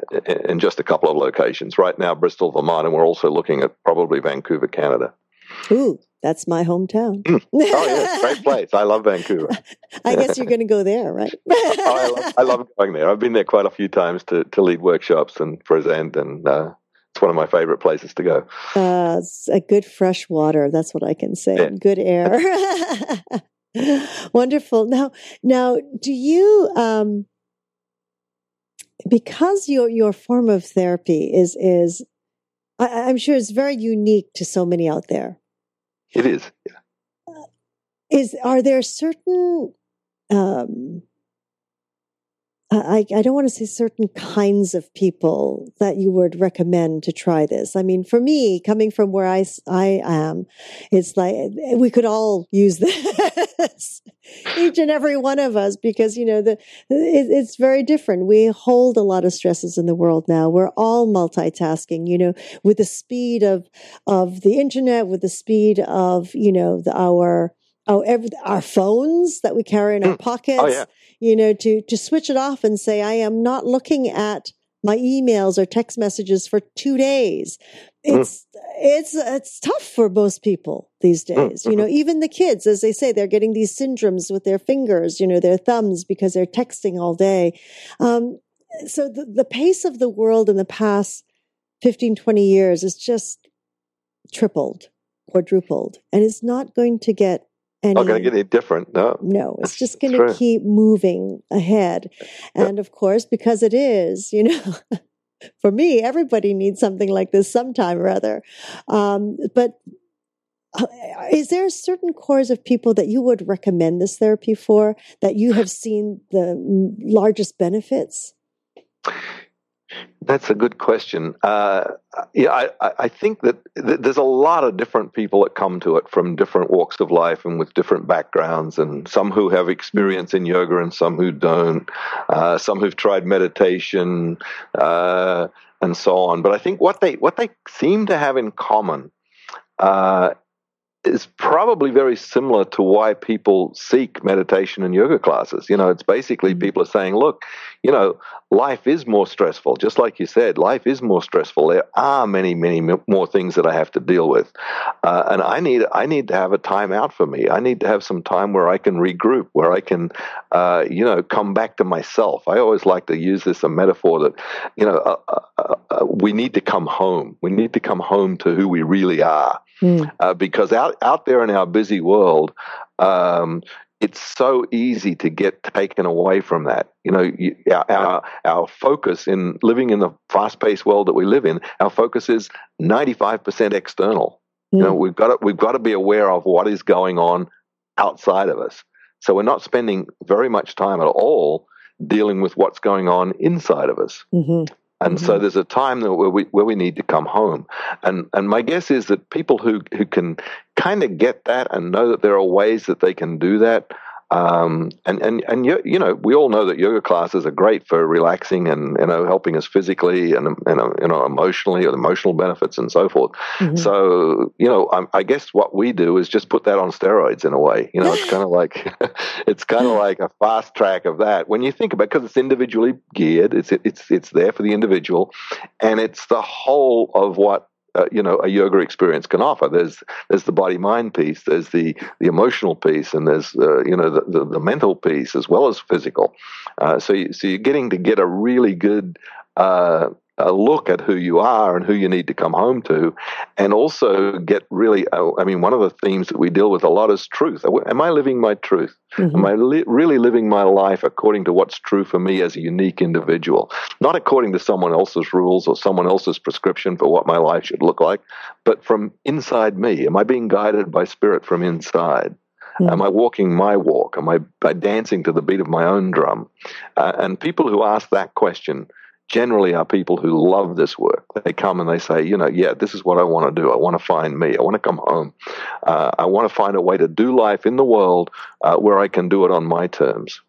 Speaker 2: in just a couple of locations. Right now, Bristol, Vermont, and we're also looking at probably Vancouver, Canada.
Speaker 1: Ooh, that's my hometown.
Speaker 2: Mm. oh yeah, great place. I love Vancouver.
Speaker 1: I guess you're going to go there, right?
Speaker 2: oh, I, love, I, love, going there. I've been there quite a few times to, to lead workshops and present, and uh, it's one of my favorite places to go.
Speaker 1: Uh, a good fresh water. That's what I can say. Yeah. Good air. Wonderful. Now, now, do you? Um, because your your form of therapy is is I, am sure it's very unique to so many out there.
Speaker 2: It is. Yeah.
Speaker 1: is are there certain um, I, I don't want to say certain kinds of people that you would recommend to try this. I mean, for me, coming from where I, I am, it's like we could all use this, each and every one of us, because, you know, the, it, it's very different. We hold a lot of stresses in the world now. We're all multitasking, you know, with the speed of, of the internet, with the speed of, you know, the, our, our, every, our phones that we carry in our pockets.
Speaker 2: Oh, yeah
Speaker 1: you know, to, to switch it off and say, I am not looking at my emails or text messages for two days. Hmm. It's, mm. it's, it's tough for most people these hmm, days. Mm-hmm. You know, even the kids, as they say, they're getting these syndromes with their fingers, you know, their thumbs because they're texting all day. Um, so the, the pace of the world in the past 15, 20 years is just tripled, quadrupled, and it's not going to get
Speaker 2: any, not going to get any different. No,
Speaker 1: no, it's just going to keep moving ahead. And of course, because it is, you know, for me, everybody needs something like this sometime or other. Um, but uh, is there a certain cores of people that you would recommend this therapy for that you have seen the largest benefits?
Speaker 2: That's a good question. Uh, yeah, I, I, think that th- there's a lot of different people that come to it from different walks of life and with different backgrounds, and some who have experience in yoga and some who don't, uh, some who've tried meditation uh, and so on. But I think what they what they seem to have in common uh, is probably very similar to why people seek meditation and yoga classes. You know, it's basically mm-hmm. people are saying, look, you know, life is more stressful. Just like you said, life is more stressful. There are many, many more things that I have to deal with, uh, and I need I need to have a time out for me. I need to have some time where I can regroup, where I can, uh, you know, come back to myself. I always like to use this a metaphor that, you know, uh, uh, uh, uh we need to come home. We need to come home to who we really are. Mm. because out out there in our busy world, um, it's so easy to get taken away from that. You know, our, our, our focus in living in the fast paced world that we live in, our focus is 95% external. Mm. You know, we've got to, we've got to be aware of what is going on outside of us. So we're not spending very much time at all dealing with what's going on inside of us. Mm-hmm. And mm-hmm. so there's a time where we where we need to come home. And and my guess is that people who who can kind of get that and know that there are ways that they can do that um, and and and you, you know we all know that yoga classes are great for relaxing and you know helping us physically and you know, you know emotionally or emotional benefits and so forth. Mm-hmm. So you know I, I, guess what we do is just put that on steroids in a way. You know it's kind of like it's kind of like a fast track of that when you think about because it, it's individually geared. It's it's it's there for the individual, and it's the whole of what uh, you know a yoga experience can offer. There's there's the body mind piece, there's the the emotional piece, and there's uh, you know the, the, the mental piece as well as physical. Uh, so you, so you're getting to get a really good uh, a look at who you are and who you need to come home to, and also get really. Uh, I mean, one of the themes that we deal with a lot is truth. Am I living my truth? Mm-hmm. Am I li- really living my life according to what's true for me as a unique individual, not according to someone else's rules or someone else's prescription for what my life should look like, but from inside me? Am I being guided by spirit from inside? Mm-hmm. Am I walking my walk? Am I by dancing to the beat of my own drum? Uh, and people who ask that question generally are people who love this work. They come and they say, you know, yeah, this is what I want to do. I want to find me. I want to come home. Uh, I want to find a way to do life in the world uh, where I can do it on my terms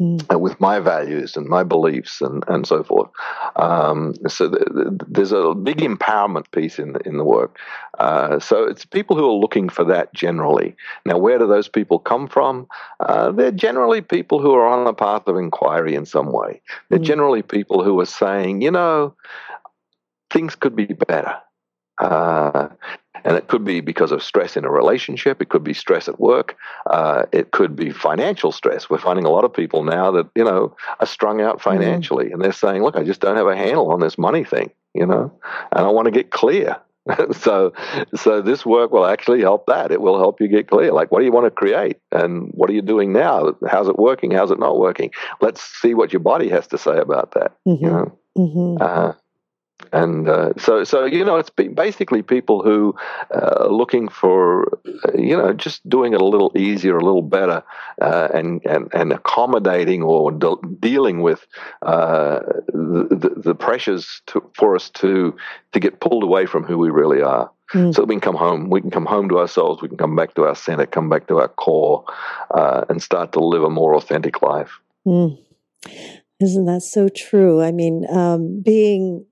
Speaker 2: mm. with my values and my beliefs and, and so forth. Um, so th- th- there's a big empowerment piece in the, in the work. Uh, so it's people who are looking for that generally. Now, where do those people come from? Uh, they're generally people who are on a path of inquiry in some way. They're mm. generally people who are saying, you know, things could be better. Uh, and it could be because of stress in a relationship. It could be stress at work. Uh, it could be financial stress. We're finding a lot of people now that, you know, are strung out mm-hmm. financially mm. and they're saying, look, I just don't have a handle on this money thing, you know, and I want to get clear. so, so this work will actually help that. It will help you get clear. Like, what do you want to create, and what are you doing now? How's it working? How's it not working? Let's see what your body has to say about that. Mm-hmm. You know, mm-hmm. uh, and uh, so so you know it's basically people who uh, are looking for you know just doing it a little easier a little better uh, and, and and accommodating or de- dealing with uh, the, the, pressures to, for us to to get pulled away from who we really are mm. so we can come home we can come home to ourselves we can come back to our center come back to our core uh, and start to live a more authentic life
Speaker 1: mm. isn't that so true i mean um, being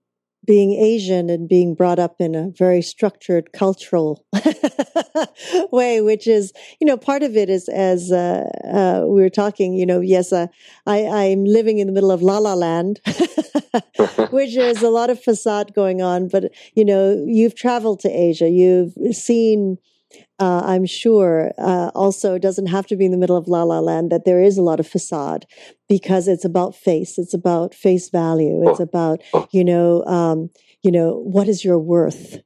Speaker 1: being Asian and being brought up in a very structured cultural way, which is, you know, part of it is as uh, uh, we were talking, you know, yes, uh, I, I'm living in the middle of La La Land, which is a lot of facade going on. But, you know, you've traveled to Asia, you've seen uh, I'm sure, uh, also doesn't have to be in the middle of La La Land, that there is a lot of facade because it's about face. It's about face value. It's about, you know, um, you know, what is your worth?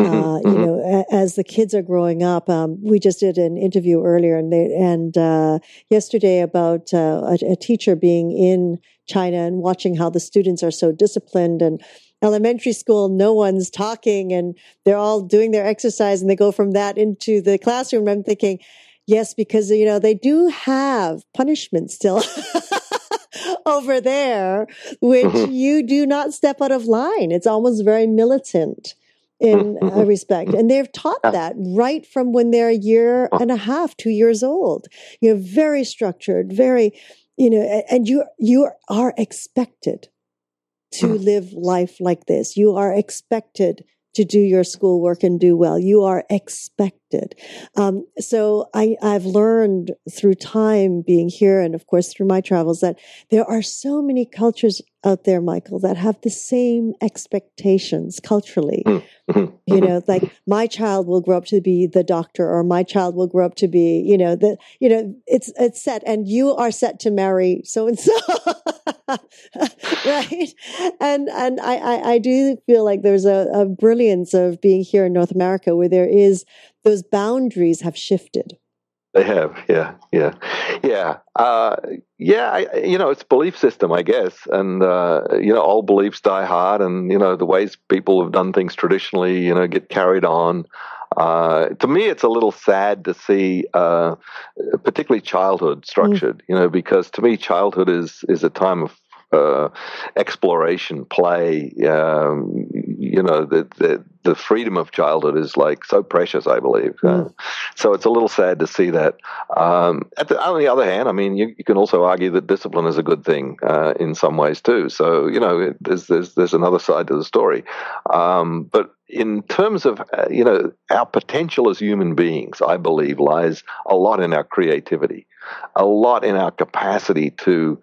Speaker 1: Mm-hmm, uh, you mm-hmm. know, as the kids are growing up, um, we just did an interview earlier and they, and, uh, yesterday about, uh, a, a teacher being in China and watching how the students are so disciplined and, elementary school, no one's talking and they're all doing their exercise and they go from that into the classroom. I'm thinking, yes, because, you know, they do have punishment still. over there, which mm-hmm. you do not step out of line. It's almost very militant in a mm-hmm. respect. And they've taught that right from when they're a year and a half, two years old. You know, very structured, very, you know, and you, you are expected to mm. live life like this. You are expected to do your schoolwork and do well. You are expected. Um, so I, I've learned through time being here and of course through my travels that there are so many cultures out there, Michael, that have the same expectations culturally. Mm, mm-hmm. You know, like my child will grow up to be the doctor or my child will grow up to be, you know, the, you know, it's, it's set and you are set to marry so and so. right. And, and I, I, I, do feel like there's a, a brilliance of being here in North America where there is those boundaries have shifted.
Speaker 2: They have, yeah, yeah, yeah, uh, yeah. I, you know, it's belief system, I guess, and uh, you know, old beliefs die hard, and you know, the ways people have done things traditionally, you know, get carried on. Uh, to me, it's a little sad to see, uh, particularly childhood structured. Mm. You know, because to me, childhood is is a time of uh, exploration, play. Um, you know, the, the, the freedom of childhood is like so precious. I believe. Mm. Uh, so it's a little sad to see that. Um, the, on the other hand, I mean, you, you, can also argue that discipline is a good thing uh, in some ways too. So you know, there's there's there's another side to the story. Um, but in terms of uh, you know our potential as human beings, I believe lies a lot in our creativity, a lot in our capacity to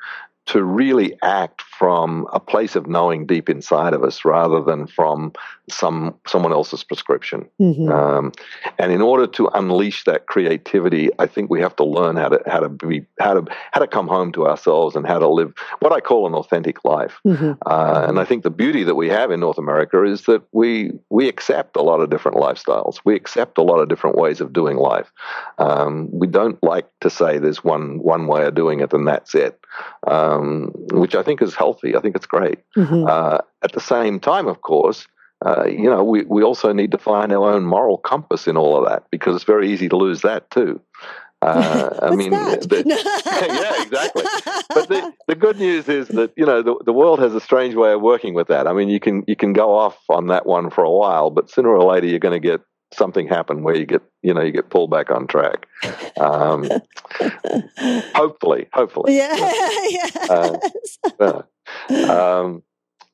Speaker 2: to really act from a place of knowing deep inside of us rather than from some someone else's prescription. Mm-hmm. Um, and in order to unleash that creativity, I think we have to learn how to how to be how to how to come home to ourselves and how to live what I call an authentic life. Mm-hmm. Uh, and I think the beauty that we have in North America is that we we accept a lot of different lifestyles. We accept a lot of different ways of doing life. Um, we don't like to say there's one one way of doing it and that's it um, which I think is healthy. I think it's great. Mm-hmm. Uh, at the same time, of course, uh, you know, we, we also need to find our own moral compass in all of that because it's very easy to lose that too.
Speaker 1: Uh, I mean, the,
Speaker 2: yeah, exactly. But the, the good news is that you know the, the world has a strange way of working with that. I mean, you can you can go off on that one for a while, but sooner or later you're going to get something happen where you get you know you get pulled back on track. Um, hopefully hopefully.
Speaker 1: Yeah yes.
Speaker 2: uh, um,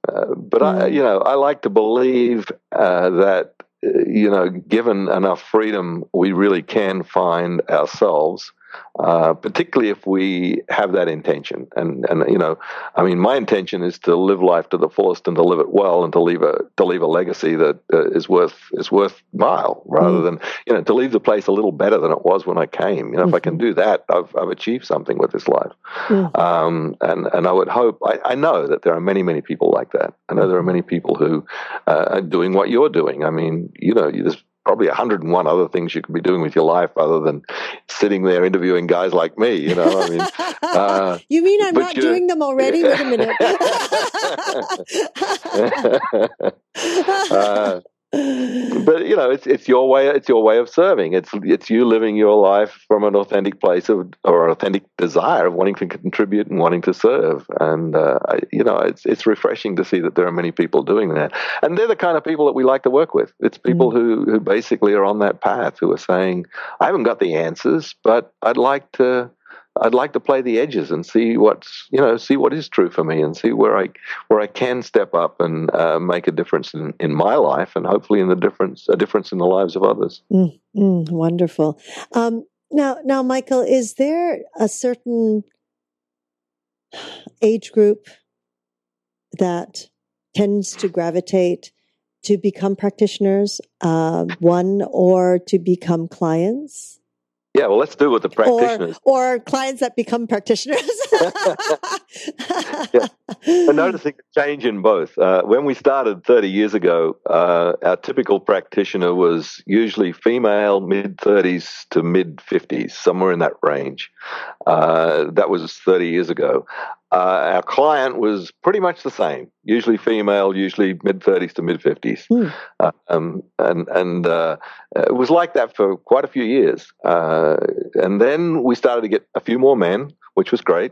Speaker 2: uh, but I, you know, I like to believe uh, that uh, you know, given enough freedom, we really can find ourselves uh, particularly if we have that intention. And and you know, I mean, my intention is to live life to the fullest and to live it well and to leave a to leave a legacy that uh, is worth is worthwhile rather mm. than you know to leave the place a little better than it was when I came. You know, mm-hmm. if I can mm-hmm. do that, I've I've achieved something with this life. Mm. Um, and and I would hope I, I know that there are many many people like that. I know there are many people who uh, are doing what you're doing. I mean, you know, there's probably 101 other things you could be doing with your life other than sitting there interviewing guys like me. You know, I mean,
Speaker 1: uh, you mean I'm not doing them already? Wait a minute.
Speaker 2: uh, but you know, it's it's your way. It's your way of serving. It's it's you living your life from an authentic place of or an authentic desire of wanting to contribute and wanting to serve. And uh, I, you know, it's it's refreshing to see that there are many people doing that. And they're the kind of people that we like to work with. It's people mm. who who basically are on that path who are saying, "I haven't got the answers, but I'd like to." I'd like to play the edges and see what's you know see what is true for me and see where I where I can step up and uh, make a difference in, in my life and hopefully in the difference a difference in the lives of others.
Speaker 1: Mm, mm, wonderful. Um, now, now, Michael, is there a certain age group that tends to gravitate to become practitioners, uh, one or to become clients?
Speaker 2: Yeah, well, let's do it with the practitioners.
Speaker 1: Or, or clients that become practitioners.
Speaker 2: yeah. I'm noticing a change in both. Uh, when we started 30 years ago, uh, our typical practitioner was usually female, mid 30s to mid 50s, somewhere in that range. Uh, that was 30 years ago. Uh, our client was pretty much the same, usually female, usually mid 30s to mid 50s. Mm. Uh, um, and and uh, it was like that for quite a few years. Uh, and then we started to get a few more men, which was great.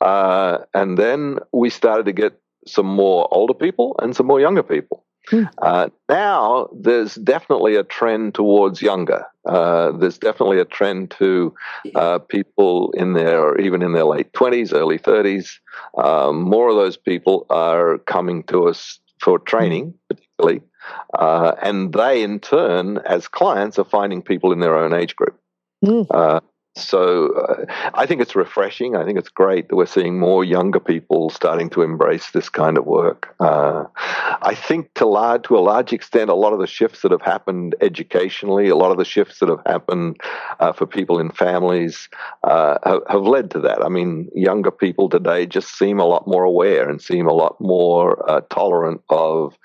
Speaker 2: Uh, and then we started to get some more older people and some more younger people. Hmm. Uh, now there's definitely a trend towards younger. Uh, there's definitely a trend to uh, people in their, or even in their late 20s, early 30s. Um, more of those people are coming to us for training, particularly. Uh, and they, in turn, as clients, are finding people in their own age group. Mm. So uh, I think it's refreshing. I think it's great that we're seeing more younger people starting to embrace this kind of work. Uh, I think to large, to a large extent, a lot of the shifts that have happened educationally, a lot of the shifts that have happened uh, for people in families uh, have, have, led to that. I mean, younger people today just seem a lot more aware and seem a lot more uh, tolerant of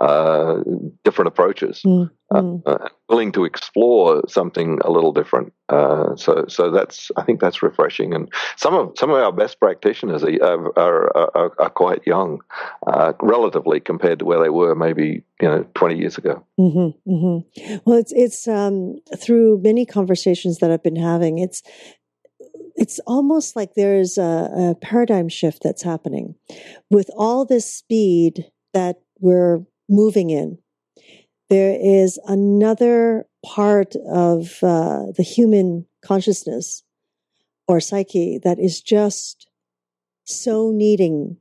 Speaker 2: uh, different approaches. Mm. Uh, willing to explore something a little different. Uh, so, so that's I think that's refreshing. And some of some of our best practitioners are are, are, are quite young, uh, relatively compared to where they were maybe you know twenty years ago.
Speaker 1: Mm-hmm, mm-hmm. Well, it's it's um, through many conversations that I've been having. It's it's almost like there's a, a paradigm shift that's happening with all this speed that we're moving in there is another part of uh, the human consciousness or psyche that is just so needing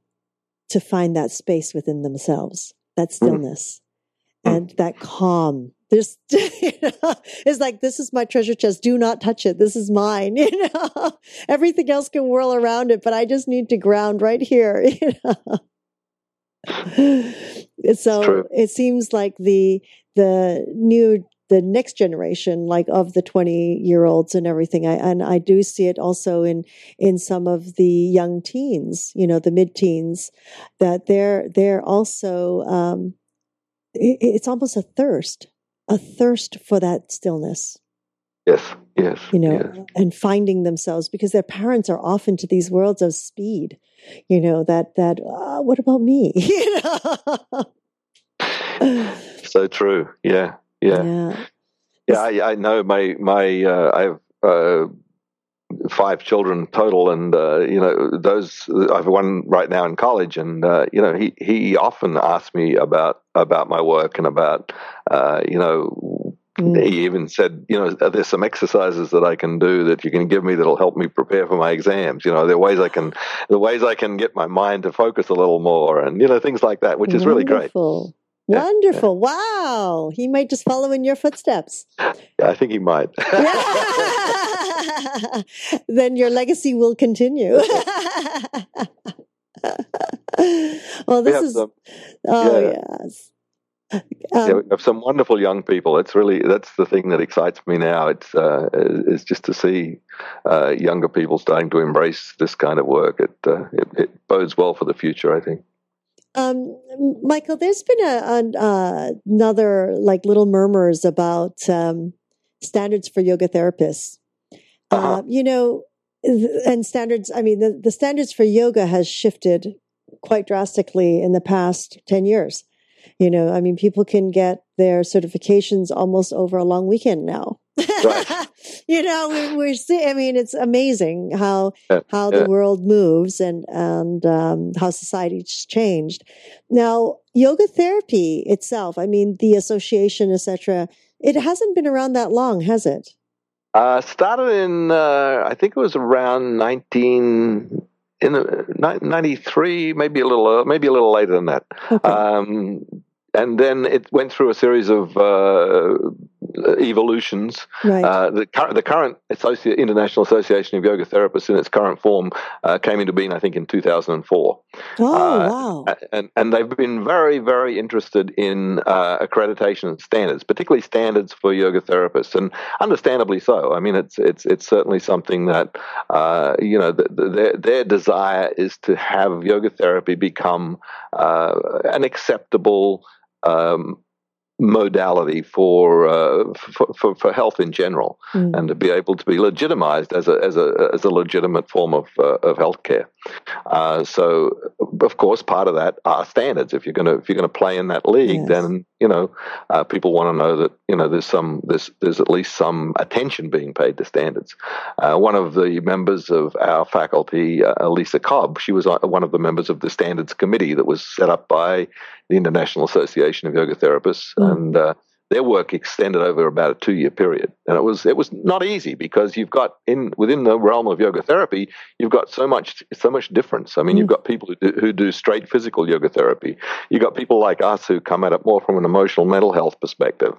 Speaker 1: to find that space within themselves, that mm. stillness and that calm. There's, you know, it's like, this is my treasure chest. Do not touch it. This is mine. You know, everything else can whirl around it, but I just need to ground right here. You know? so it seems like the the new the next generation like of the 20 year olds and everything I, and i do see it also in in some of the young teens you know the mid teens that they're they're also um it, it's almost a thirst a thirst for that stillness.
Speaker 2: Yes, yes.
Speaker 1: You know,
Speaker 2: yes.
Speaker 1: and finding themselves because their parents are off into these worlds of speed. You know that that uh, what about me? you
Speaker 2: know. so true. Yeah, yeah, yeah. yeah I, I, know my my uh, I have uh, five children total, and uh, you know those. I have one right now in college, and uh, you know he he often asks me about about my work and about uh, you know. Mm. He even said, you know, there's some exercises that I can do that you can give me that'll help me prepare for my exams. You know, there are ways I can, the ways I can get my mind to focus a little more, and you know, things like that, which is
Speaker 1: Wonderful.
Speaker 2: really great.
Speaker 1: Wonderful. Yeah, yeah. Wow. He might just follow in your footsteps.
Speaker 2: Yeah, I think he might.
Speaker 1: then your legacy will continue. well, this we is. Some, oh, yeah. yes.
Speaker 2: Um, have some wonderful young people. It's really that's the thing that excites me now. It's uh, is just to see uh, younger people starting to embrace this kind of work. It, uh, it, it bodes well for the future. I think.
Speaker 1: Um, Michael, there's been a, a uh, another like little murmurs about um, standards for yoga therapists. Uh-huh. Uh, you know, and standards. I mean, the, the standards for yoga has shifted quite drastically in the past ten years. You know, I mean, people can get their certifications almost over a long weekend now. Right. you know, we, we're seeing. I mean, it's amazing how yeah. how the yeah. world moves and and um, how society's changed. Now, yoga therapy itself. I mean, the association, etc. It hasn't been around that long, has it?
Speaker 2: Uh, started in, uh, I think it was around 19, in the 93, maybe a little, uh, maybe a little later than that. Okay. Um, and then it went through a series of uh, evolutions. Right. Uh, the, the, current Associ- International Association of Yoga Therapists, in its current form, uh, came into being, I think, in 2004.
Speaker 1: Oh, uh, wow!
Speaker 2: And and they've been very, very interested in uh, accreditation standards, particularly standards for yoga therapists, and understandably so. I mean, it's it's it's certainly something that uh, you know the, the, their their desire is to have yoga therapy become an acceptable um, modality for, uh, for, for, for health in general, mm. and to be able to be legitimized as a as a as a legitimate form of uh, of healthcare. Uh, so, of course, part of that are standards. If you're going to if you're going to play in that league, yes. then you know uh, people want to know that you know there's some there's there's at least some attention being paid to standards. Uh, one of the members of our faculty, uh, Lisa Cobb, she was one of the members of the standards committee that was set up by the International Association of Yoga Therapists, mm. and uh, their work extended over about a two-year period, and it was it was not easy because you've got in within the realm of yoga therapy, you've got so much so much difference. I mean, mm. you've got people who do, who do straight physical yoga therapy. You've got people like us who come at it more from an emotional mental health perspective.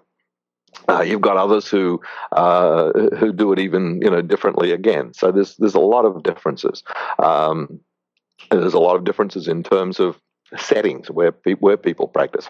Speaker 2: Uh, you've got others who uh, who do it even you know differently again. So there's there's a lot of differences. Um, there's a lot of differences in terms of settings where pe- where people practice.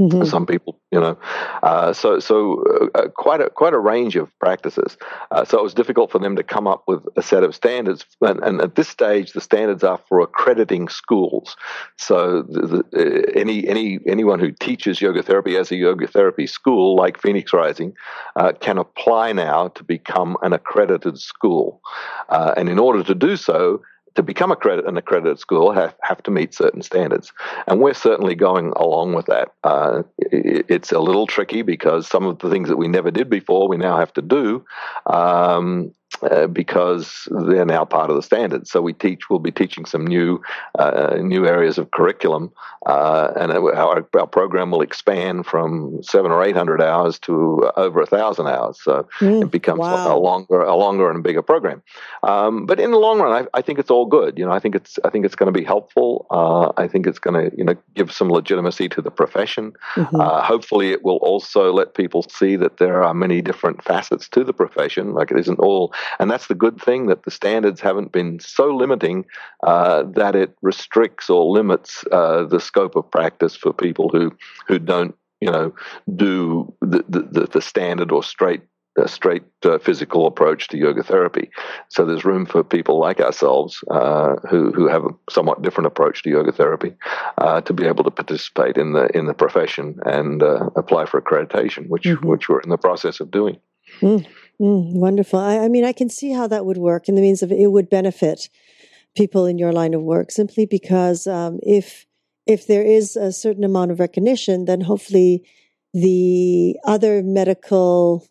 Speaker 2: Mm-hmm. Some people, you know, uh, so so uh, uh, quite a quite a range of practices. Uh, so it was difficult for them to come up with a set of standards. And, and at this stage, the standards are for accrediting schools. So the, the, uh, any any anyone who teaches yoga therapy as a yoga therapy school, like Phoenix Rising, uh, can apply now to become an accredited school. and in order to do so, to become a credit, an accredited school have, have to meet certain standards. And we're certainly going along with that. Uh, it, it's a little tricky because some of the things that we never did before, we now have to do. Um, uh, because they're now part of the standards. So we teach, we'll be teaching some new uh, new areas of curriculum, uh, and our, our, program will expand from seven or eight hundred hours to over a thousand hours. So mm, it becomes wow. a longer, a longer and bigger program. Um, but in the long run, I, I, think it's all good. You know, I think it's I think it's going to be helpful. Uh, I think it's going to you know give some legitimacy to the profession. Mm-hmm. Uh, hopefully, it will also let people see that there are many different facets to the profession. Like it isn't all and that's the good thing that the standards haven't been so limiting uh, that it restricts or limits uh, the scope of practice for people who who don't you know do the the, the standard or straight a straight uh, physical approach to yoga therapy. So there's room for people like ourselves uh, who who have a somewhat different approach to yoga therapy uh, to be able to participate in the in the profession and uh, apply for accreditation, which mm-hmm. which we're in the process of doing.
Speaker 1: Mm. Mm, wonderful. I, I, mean, I can see how that would work in the means of it would benefit people in your line of work simply because um, if if there is a certain amount of recognition, then hopefully the other medical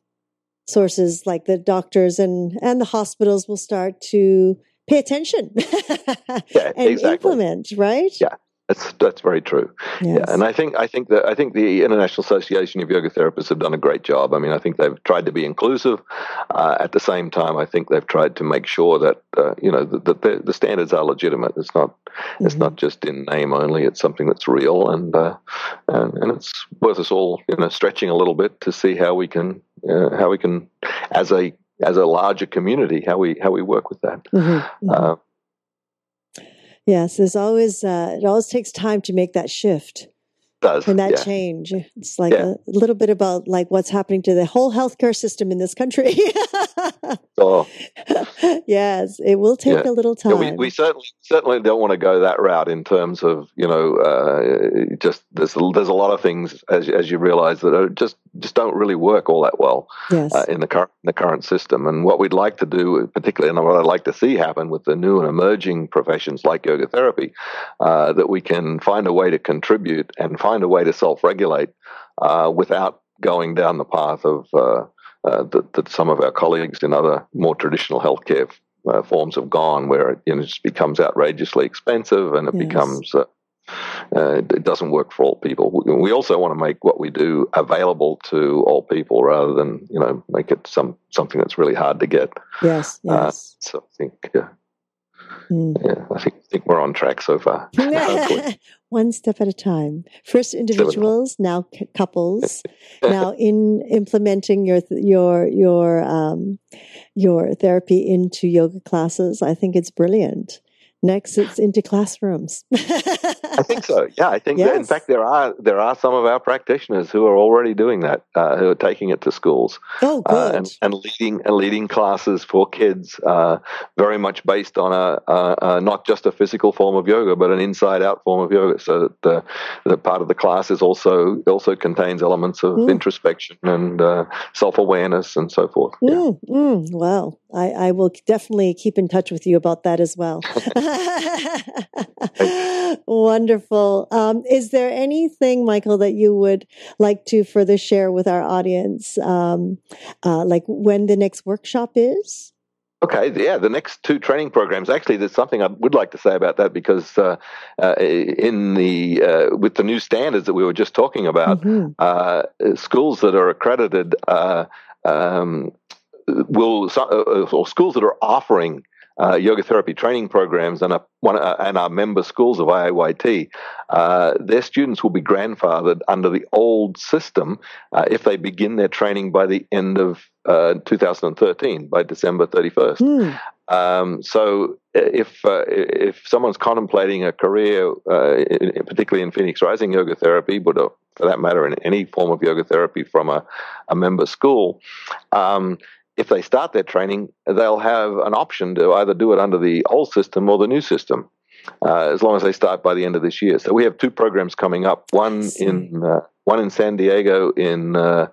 Speaker 1: sources like the doctors and and the hospitals will start to pay attention yeah, and exactly. implement right
Speaker 2: yeah that's that's very true. Yes. Yeah, and I think I think that I think the International Association of Yoga Therapists have done a great job. I mean, I think they've tried to be inclusive. Uh, at the same time, I think they've tried to make sure that uh, you know that the, the, standards are legitimate. It's not mm-hmm. it's not just in name only. It's something that's real, and, uh, and and it's worth us all you know stretching a little bit to see how we can uh, how we can as a as a larger community how we how we work with that. Mm-hmm. Uh, mm-hmm.
Speaker 1: Yes, there's always uh, it always takes time to make that shift.
Speaker 2: does.
Speaker 1: and that
Speaker 2: yeah.
Speaker 1: change. It's like
Speaker 2: Yeah.
Speaker 1: a little bit about like what's happening to the whole healthcare system in this country.
Speaker 2: So
Speaker 1: yes, it will take
Speaker 2: Yeah.
Speaker 1: a little time.
Speaker 2: we, we certainly certainly don't want to go that route in terms of you know uh, just there's a, there's a lot of things as as you realise that are just just don't really work all that well.
Speaker 1: yes.
Speaker 2: uh, in the current the current system. And what we'd like to do, particularly, and what I'd like to see happen with the new and emerging professions like yoga therapy, uh, that we can find a way to contribute and find a way to self-regulate uh, without going down the path of uh, uh, that, that some of our colleagues in other more traditional healthcare uh, forms have gone, where it you know, just becomes outrageously expensive and it
Speaker 1: Yes.
Speaker 2: becomes uh, uh, it doesn't work for all people. We- also want to make what we do available to all people, rather than you know make it some something that's really hard to get.
Speaker 1: yes.
Speaker 2: uh,
Speaker 1: Yes.
Speaker 2: So I think, yeah,
Speaker 1: Mm.
Speaker 2: yeah I think think we're on track so far.
Speaker 1: One step at a time. First individuals, now couples. now in implementing your your your um, your therapy into yoga classes, I think it's brilliant. Next, it's into classrooms.
Speaker 2: I think so. Yeah, I think that, in fact there are there are some of our practitioners who are already doing that, uh, who are taking it to schools.
Speaker 1: Oh,
Speaker 2: uh,
Speaker 1: good.
Speaker 2: and, and leading and leading classes for kids, uh, very much based on a, a, a not just a physical form of yoga, but an inside-out form of yoga. So that the, the part of the class is also also contains elements of
Speaker 1: Mm.
Speaker 2: introspection and uh, self-awareness and so forth. Yeah.
Speaker 1: Mm, mm, well, I, I will definitely keep in touch with you about that as well. Wonderful. Um, is there anything, Michael, that you would like to further share with our audience? Um, uh, like when the next workshop is?
Speaker 2: Okay, yeah, the next two training programs. Actually, there's something I would like to say about that because uh, uh, in the uh, with the new standards that we were just talking about,
Speaker 1: Mhm.
Speaker 2: uh, schools that are accredited uh, um, will uh, or schools that are offering uh, yoga therapy training programs and are one uh, and are member schools of IAYT, uh, their students will be grandfathered under the old system uh, if they begin their training by the end of uh, 2013, by December 31st.
Speaker 1: Hmm.
Speaker 2: Um, so if uh, if someone's contemplating a career, uh, in- particularly in Phoenix Rising yoga therapy, but uh, for that matter in any form of yoga therapy from a, a member school, um, if they start their training, they'll have an option to either do it under the old system or the new system. Uh, as long as they start by the end of this year, so we have two programs coming up. One in uh, one in San Diego in uh,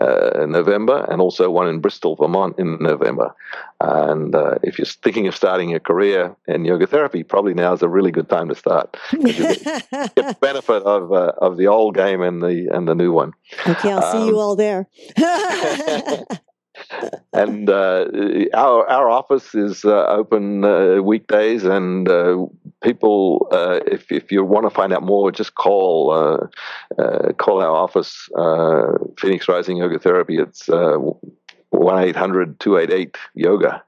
Speaker 2: uh, November, and also one in Bristol, Vermont in November. And uh, if you're thinking of starting a career in yoga therapy, probably now is a really good time to start. Get the benefit of uh, of the old game and the and the new one.
Speaker 1: okay, I'll see you
Speaker 2: Um,
Speaker 1: all there.
Speaker 2: And uh, our our office is uh, open uh, weekdays, and uh, people, uh, if if you want to find out more, just call uh, uh, call our office, uh, Phoenix Rising Yoga Therapy. It's uh, one 800 yoga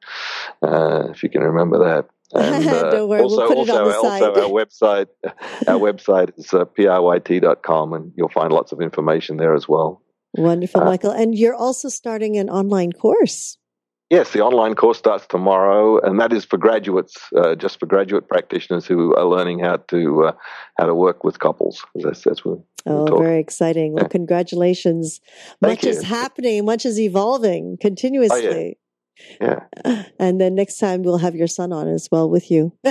Speaker 2: uh, if you can remember that. And uh,
Speaker 1: Don't worry, we'll
Speaker 2: also,
Speaker 1: put it on
Speaker 2: also, also our website, our website is uh, pryt.com, and you'll find lots of information there as well.
Speaker 1: Wonderful,
Speaker 2: uh,
Speaker 1: Michael. And you're also starting an online course.
Speaker 2: Yes, the online course starts tomorrow, and that is for graduates, uh, just for graduate practitioners who are learning how to uh, how to work with couples. That's that's what.
Speaker 1: Oh, very exciting. Well, congratulations.
Speaker 2: Thank
Speaker 1: much is happening, much is evolving continuously.
Speaker 2: Yeah.
Speaker 1: And then next time we'll have your son on as well with you.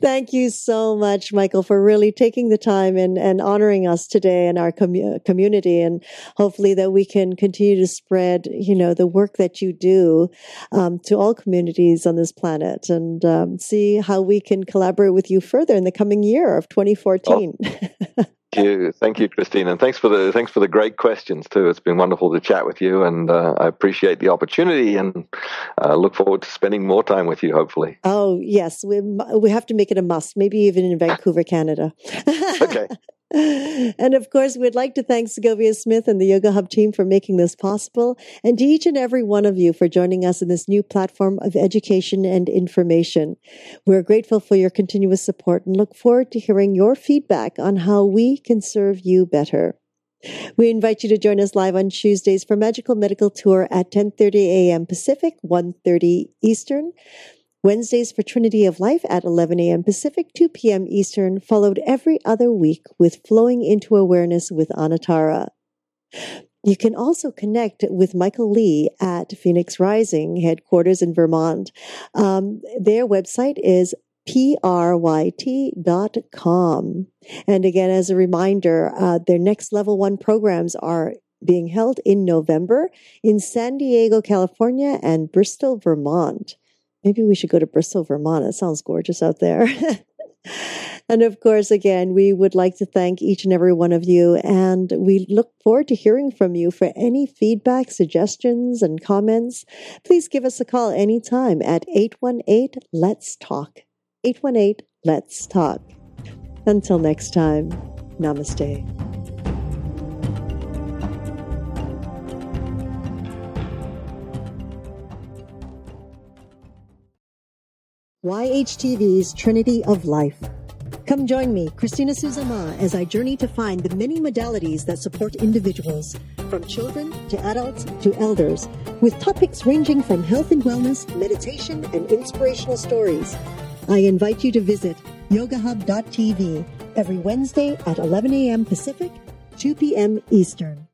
Speaker 1: Thank you so much, Michael, for really taking the time and, and honoring us today and our commu- community. And hopefully that we can continue to spread, you know, the work that you do um, to all communities on this planet and um, see how we can collaborate with you further in the coming year of 2014.
Speaker 2: Thank you, thank you, Christine, and thanks for the thanks for the great questions too. It's been wonderful to chat with you, and uh, I appreciate the opportunity, and uh, look forward to spending more time with you. Hopefully.
Speaker 1: Oh yes, we we have to make it a must. Maybe even in Vancouver, Canada.
Speaker 2: Okay.
Speaker 1: and of course, we'd like to thank Segovia Smith and the Yoga Hub team for making this possible, and to each and every one of you for joining us in this new platform of education and information. We're grateful for your continuous support and look forward to hearing your feedback on how we can serve you better. We invite you to join us live on Tuesdays for Magical Medical Tour at 10:30 a.m. Pacific, 1:30 Eastern. Wednesdays for Trinity of Life at 11 a.m. Pacific, 2 p.m. Eastern, followed every other week with Flowing into Awareness with Anatara. You can also connect with Michael Lee at Phoenix Rising headquarters in Vermont. Um, their website is pryt.com. And again, as a reminder, uh, their next level one programs are being held in November in San Diego, California and Bristol, Vermont. Maybe we should go to Bristol, Vermont. It sounds gorgeous out there. and of course, again, we would like to thank each and every one of you. And we look forward to hearing from you for any feedback, suggestions, and comments. Please give us a call anytime at 818 Let's Talk. 818 Let's Talk. Until next time, namaste. YHTV's Trinity of Life. Come join me, Christina Suzama, as I journey to find the many modalities that support individuals, from children to adults to elders, with topics ranging from health and wellness, meditation, and inspirational stories. I invite you to visit yogahub.tv every Wednesday at 11 a.m. Pacific, 2 p.m. Eastern.